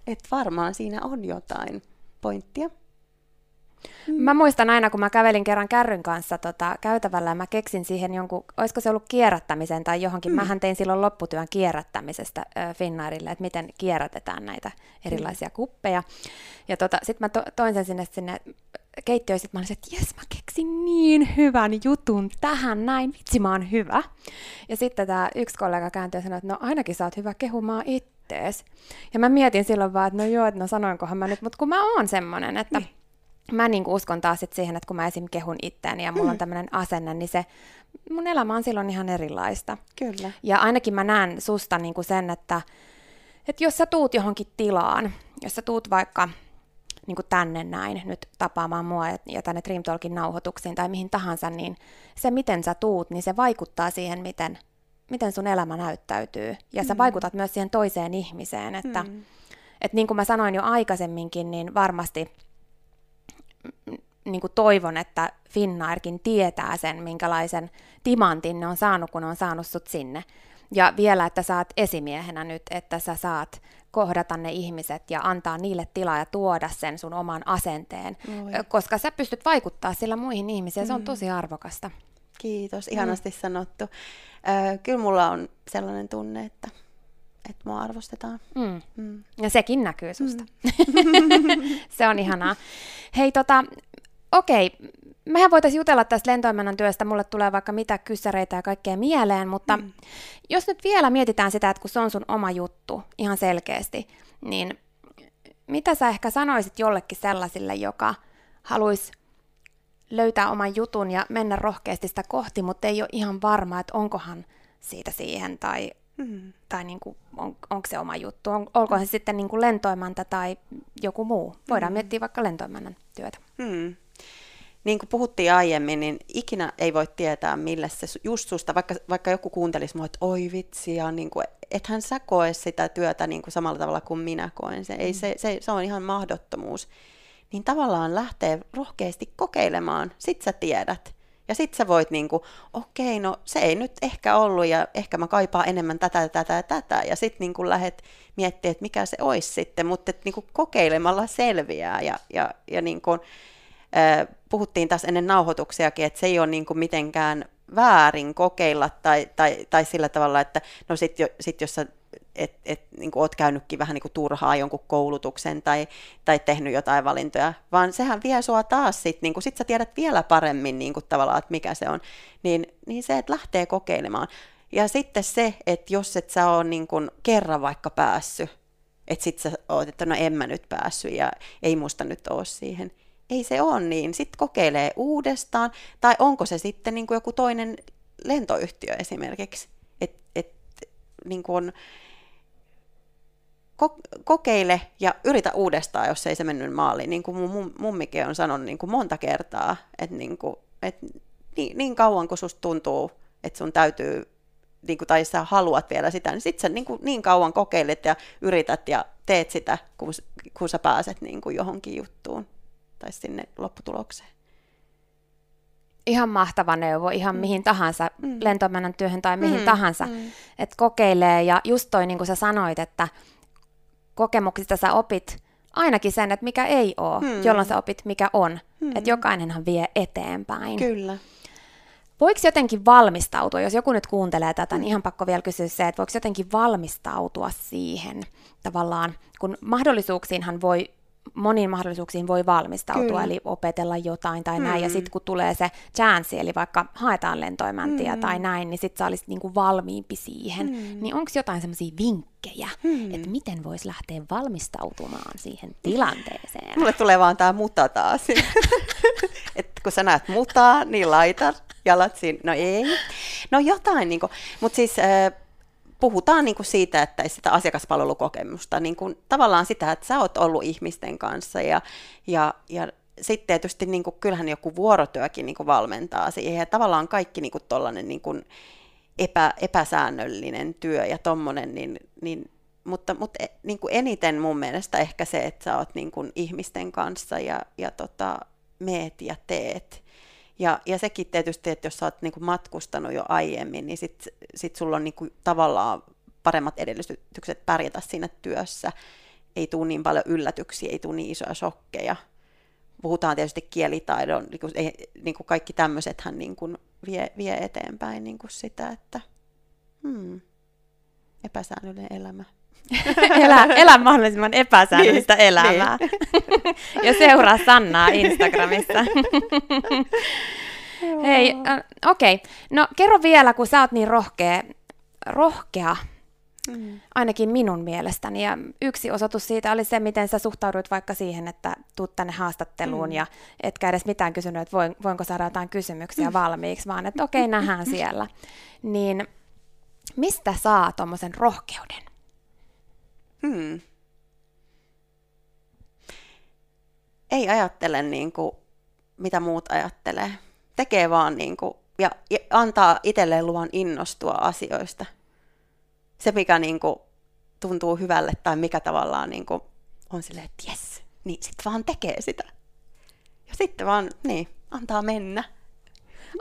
että varmaan siinä on jotain pointtia. Mm. Mä muistan aina, kun mä kävelin kerran kärryn kanssa tota, käytävällä ja mä keksin siihen jonkun, olisiko se ollut kierrättämisen tai johonkin. Mm. Mähän tein silloin lopputyön kierrättämisestä äh, Finnairille, että miten kierrätetään näitä erilaisia mm. kuppeja. Ja tota, sitten mä to, toin sen sinne, sinne keittiöön, sitten mä olin, että jes, mä keksin niin hyvän jutun tähän näin, vitsi mä oon hyvä. Ja sitten tämä yksi kollega kääntyi ja sanoi, että no ainakin sä oot hyvä kehumaan ittees. Ja mä mietin silloin vaan, että no joo, että no sanoinkohan mä nyt, mutta kun mä oon semmonen, että niin mä niin uskon taas sit siihen, että kun mä esim. kehun itteeni ja mulla mm. on tämmöinen asenne, niin se mun elämä on silloin ihan erilaista. Kyllä. Ja ainakin mä näen susta niin kuin sen, että, että jos sä tuut johonkin tilaan, jos sä tuut vaikka niin kuin tänne näin nyt tapaamaan mua ja, ja tänne Dream Talkin nauhoituksiin tai mihin tahansa, niin se miten sä tuut, niin se vaikuttaa siihen, miten, miten sun elämä näyttäytyy. Ja sä mm. vaikutat myös siihen toiseen ihmiseen, että, mm. että niin kuin mä sanoin jo aikaisemminkin, niin varmasti – niin kuin toivon, että Finnairkin tietää sen, minkälaisen timantin ne on saanut, kun ne on saanut sut sinne. Ja vielä, että saat esimiehenä nyt, että sä saat kohdata ne ihmiset ja antaa niille tilaa ja tuoda sen sun oman asenteen, Oi. koska sä pystyt vaikuttaa sillä muihin ihmisiin, mm. se on mm. tosi arvokasta. Kiitos, ihanasti mm. sanottu. Ö, kyllä mulla on sellainen tunne, että että mua arvostetaan. Mm. Mm. Ja sekin näkyy susta. Mm. [LAUGHS] se on ihanaa. Hei, tota, okei, mehän voitaisiin jutella tästä lentoimennan työstä, mulle tulee vaikka mitä kyssäreitä ja kaikkea mieleen, mutta mm. jos nyt vielä mietitään sitä, että kun se on sun oma juttu ihan selkeästi, niin mitä sä ehkä sanoisit jollekin sellaisille, joka haluaisi löytää oman jutun ja mennä rohkeasti sitä kohti, mutta ei ole ihan varma, että onkohan siitä siihen tai Mm. Tai niin kuin, on, onko se oma juttu, on, olkoon se sitten niin kuin lentoimanta tai joku muu. Voidaan mm. miettiä vaikka lentoimannan työtä. Mm. Niin kuin puhuttiin aiemmin, niin ikinä ei voi tietää, millä se just susta, vaikka, vaikka joku kuuntelisi mua, että oi vitsi, ja niin kuin, ethän sä koe sitä työtä niin kuin samalla tavalla kuin minä koen. Se, ei, mm. se, se, se on ihan mahdottomuus. Niin tavallaan lähtee rohkeasti kokeilemaan, sit sä tiedät. Ja sit sä voit niinku, okei, okay, no se ei nyt ehkä ollut ja ehkä mä kaipaan enemmän tätä, tätä ja tätä. Ja sit niinku lähdet miettimään, että mikä se olisi sitten, mutta niinku kokeilemalla selviää. Ja, ja, ja niinku, äh, puhuttiin tässä ennen nauhoituksiakin, että se ei ole niinku mitenkään väärin kokeilla tai, tai, tai sillä tavalla, että no sit, jo, sit jos sä että et, niin oot käynytkin vähän niin kuin turhaa jonkun koulutuksen tai, tai tehnyt jotain valintoja, vaan sehän vie sua taas sitten, niin sit sä tiedät vielä paremmin niin kuin tavallaan, että mikä se on, niin, niin se, että lähtee kokeilemaan. Ja sitten se, että jos et sä ole niin kuin kerran vaikka päässyt, että sit sä oot, että no en mä nyt päässyt ja ei musta nyt ole siihen. Ei se ole niin. Sitten kokeilee uudestaan. Tai onko se sitten niin kuin joku toinen lentoyhtiö esimerkiksi. Että et, niin kuin, kokeile ja yritä uudestaan, jos ei se mennyt maaliin. Niin kuin mun mummikin on sanonut niin kuin monta kertaa, että, niin kuin, että niin, niin kauan kuin susta tuntuu, että sun täytyy niin kuin, tai sä haluat vielä sitä, niin sitten sä niin, kuin, niin kauan kokeilet ja yrität ja teet sitä, kun, kun sä pääset niin kuin johonkin juttuun tai sinne lopputulokseen. Ihan mahtava neuvo ihan mm. mihin tahansa, mm. lentomenon työhön tai mihin mm. tahansa, mm. että kokeilee. Ja just toi, niin kuin sä sanoit, että kokemuksista sä opit ainakin sen, että mikä ei ole, mm. jolloin sä opit, mikä on. Mm. Että jokainenhan vie eteenpäin. Kyllä. Voiko jotenkin valmistautua, jos joku nyt kuuntelee tätä, niin ihan pakko vielä kysyä se, että voiko jotenkin valmistautua siihen tavallaan, kun mahdollisuuksiinhan voi moniin mahdollisuuksiin voi valmistautua, Kyllä. eli opetella jotain tai mm. näin, ja sitten kun tulee se chance, eli vaikka haetaan lentoimäntiä mm. tai näin, niin sitten sä olisit niinku valmiimpi siihen. Mm. Niin onko jotain semmoisia vinkkejä, mm. että miten voisi lähteä valmistautumaan siihen tilanteeseen? Mulle tulee vaan tämä muta taas. [LAUGHS] että kun sä näet mutaa, niin laita jalat siinä. No ei. No jotain, niin mutta siis... Äh, puhutaan niin kuin siitä, että sitä asiakaspalvelukokemusta, niin kuin tavallaan sitä, että sä oot ollut ihmisten kanssa ja, ja, ja sitten tietysti niin kuin, kyllähän joku vuorotyökin niin kuin valmentaa siihen ja tavallaan kaikki niin kuin tollainen niin epä, epäsäännöllinen työ ja tommonen, niin, niin mutta, mutta e, niin kuin eniten mun mielestä ehkä se, että sä oot niin kuin ihmisten kanssa ja, ja tota, meet ja teet. Ja, ja sekin tietysti, että jos sä oot niin kuin matkustanut jo aiemmin, niin sit, sit sulla on niin kuin tavallaan paremmat edellytykset pärjätä siinä työssä. Ei tule niin paljon yllätyksiä, ei tule niin isoja shokkeja. Puhutaan tietysti kielitaidon, niin kuin, niin kuin kaikki tämmöisethän niin kuin vie, vie eteenpäin niin kuin sitä, että hmm, epäsäännöllinen elämä. [LAUGHS] elä, elä mahdollisimman epäsäännöllistä niin, elämää. Niin. [LAUGHS] ja seuraa Sannaa Instagramissa. [LAUGHS] Hei, äh, okei. Okay. No kerro vielä, kun sä oot niin rohkea, rohkea mm. ainakin minun mielestäni. Ja yksi osoitus siitä oli se, miten sä suhtauduit vaikka siihen, että tuut tänne haastatteluun mm. ja etkä edes mitään kysynyt, että voin, voinko saada jotain kysymyksiä mm. valmiiksi, vaan että okei, okay, nähdään siellä. Niin mistä saa tuommoisen rohkeuden? Hmm. Ei ajattele niin kuin, mitä muut ajattelee. Tekee vaan niin kuin, ja, ja antaa itselleen luvan innostua asioista. Se, mikä niin kuin, tuntuu hyvälle tai mikä tavallaan niin kuin, on silleen, että jes, niin sitten vaan tekee sitä. Ja sitten vaan, niin, antaa mennä.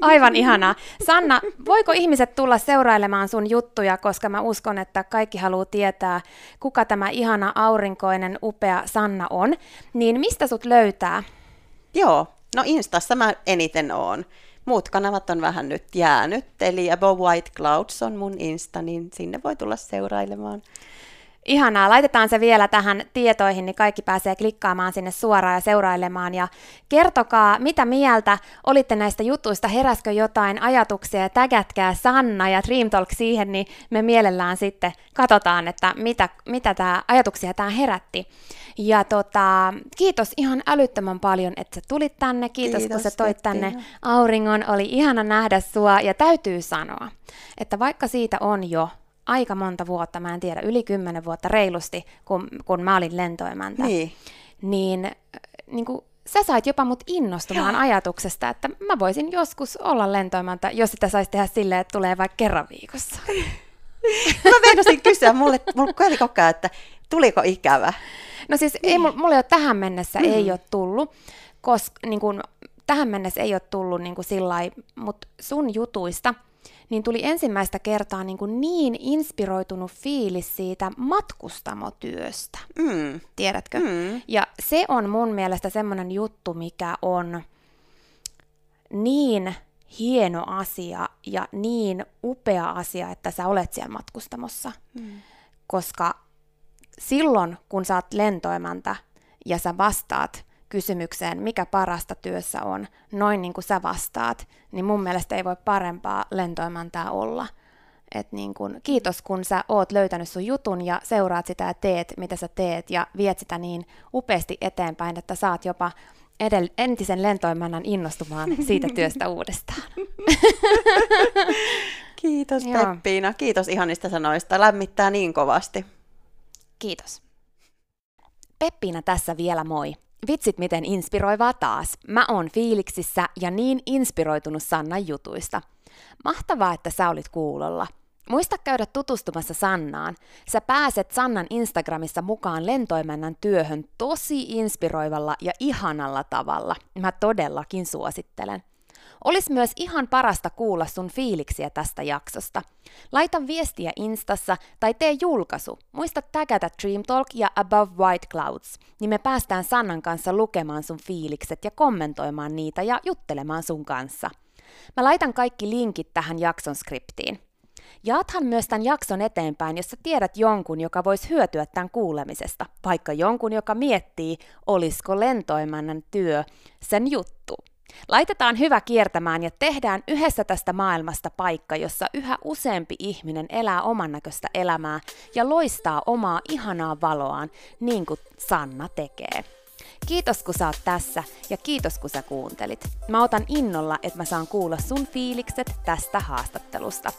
Aivan ihanaa. Sanna, voiko ihmiset tulla seurailemaan sun juttuja, koska mä uskon, että kaikki haluaa tietää, kuka tämä ihana, aurinkoinen, upea Sanna on. Niin mistä sut löytää? Joo, no Instassa mä eniten oon. Muut kanavat on vähän nyt jäänyt, eli Above White Clouds on mun Insta, niin sinne voi tulla seurailemaan. Ihanaa, laitetaan se vielä tähän tietoihin, niin kaikki pääsee klikkaamaan sinne suoraan ja seurailemaan. Ja kertokaa, mitä mieltä olitte näistä jutuista, heräskö jotain ajatuksia ja tägätkää Sanna ja Dream Talk siihen, niin me mielellään sitten katsotaan, että mitä, mitä tämä ajatuksia tämä herätti. Ja tota, kiitos ihan älyttömän paljon, että sä tulit tänne. Kiitos, kiitos kun sä toit tänne auringon. Oli ihana nähdä sua ja täytyy sanoa, että vaikka siitä on jo aika monta vuotta, mä en tiedä, yli kymmenen vuotta reilusti, kun, kun mä olin lentoimäntä, niin, niin, äh, niin kuin, sä sait jopa mut innostumaan Joo. ajatuksesta, että mä voisin joskus olla lentoimäntä, jos sitä saisi tehdä silleen, että tulee vaikka kerran viikossa. [LAUGHS] mä meinasin kysyä, mulle, mulle kävi koko ajan, että tuliko ikävä? No siis ei, mulle ei ole tähän mennessä mm. ei ole tullut, koska niin kun, tähän mennessä ei ole tullut niin sillä mutta sun jutuista – niin tuli ensimmäistä kertaa niin, kuin niin inspiroitunut fiilis siitä matkustamotyöstä. Mm. Tiedätkö? Mm. Ja se on mun mielestä semmoinen juttu, mikä on niin hieno asia ja niin upea asia, että sä olet siellä matkustamossa. Mm. Koska silloin, kun sä oot lentoimäntä ja sä vastaat kysymykseen, mikä parasta työssä on, noin niin kuin sä vastaat, niin mun mielestä ei voi parempaa lentoimantaa olla. Et niin kun, kiitos, kun sä oot löytänyt sun jutun ja seuraat sitä ja teet, mitä sä teet ja viet sitä niin upeasti eteenpäin, että saat jopa edell- entisen lentoimannan innostumaan siitä työstä [LAUGHS] uudestaan. Kiitos Peppiina, kiitos ihanista sanoista, lämmittää niin kovasti. Kiitos. Peppiina tässä vielä moi. Vitsit miten inspiroivaa taas. Mä oon fiiliksissä ja niin inspiroitunut Sannan jutuista. Mahtavaa, että sä olit kuulolla. Muista käydä tutustumassa Sannaan. Sä pääset Sannan Instagramissa mukaan lentoimännän työhön tosi inspiroivalla ja ihanalla tavalla. Mä todellakin suosittelen. Olisi myös ihan parasta kuulla sun fiiliksiä tästä jaksosta. Laita viestiä Instassa tai tee julkaisu. Muista tägätä Dream Talk ja Above White Clouds, niin me päästään Sannan kanssa lukemaan sun fiilikset ja kommentoimaan niitä ja juttelemaan sun kanssa. Mä laitan kaikki linkit tähän jakson skriptiin. Jaathan myös tämän jakson eteenpäin, jos sä tiedät jonkun, joka voisi hyötyä tämän kuulemisesta, vaikka jonkun, joka miettii, olisiko lentoimannan työ sen juttu. Laitetaan hyvä kiertämään ja tehdään yhdessä tästä maailmasta paikka, jossa yhä useampi ihminen elää oman näköistä elämää ja loistaa omaa ihanaa valoaan, niin kuin Sanna tekee. Kiitos kun sä oot tässä ja kiitos kun sä kuuntelit. Mä otan innolla, että mä saan kuulla sun fiilikset tästä haastattelusta.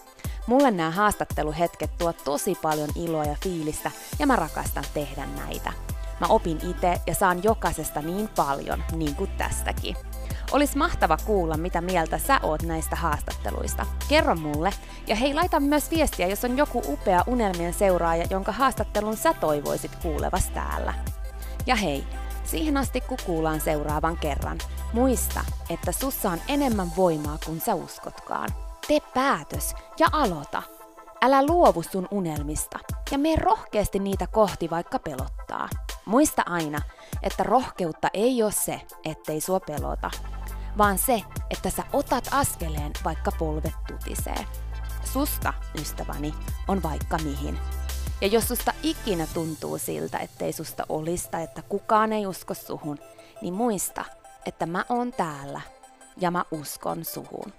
Mulle nämä haastatteluhetket tuo tosi paljon iloa ja fiilistä ja mä rakastan tehdä näitä. Mä opin itse ja saan jokaisesta niin paljon, niin kuin tästäkin. Olisi mahtava kuulla, mitä mieltä sä oot näistä haastatteluista. Kerro mulle, ja hei, laita myös viestiä, jos on joku upea unelmien seuraaja, jonka haastattelun sä toivoisit kuulevas täällä. Ja hei, siihen asti kun kuullaan seuraavan kerran, muista, että sussa on enemmän voimaa kuin sä uskotkaan. Tee päätös ja aloita. Älä luovu sun unelmista ja mene rohkeasti niitä kohti, vaikka pelottaa. Muista aina, että rohkeutta ei ole se, ettei sua pelota, vaan se, että sä otat askeleen, vaikka polvet tutisee. Susta, ystäväni, on vaikka mihin. Ja jos susta ikinä tuntuu siltä, ettei susta olista, että kukaan ei usko suhun, niin muista, että mä oon täällä ja mä uskon suhun.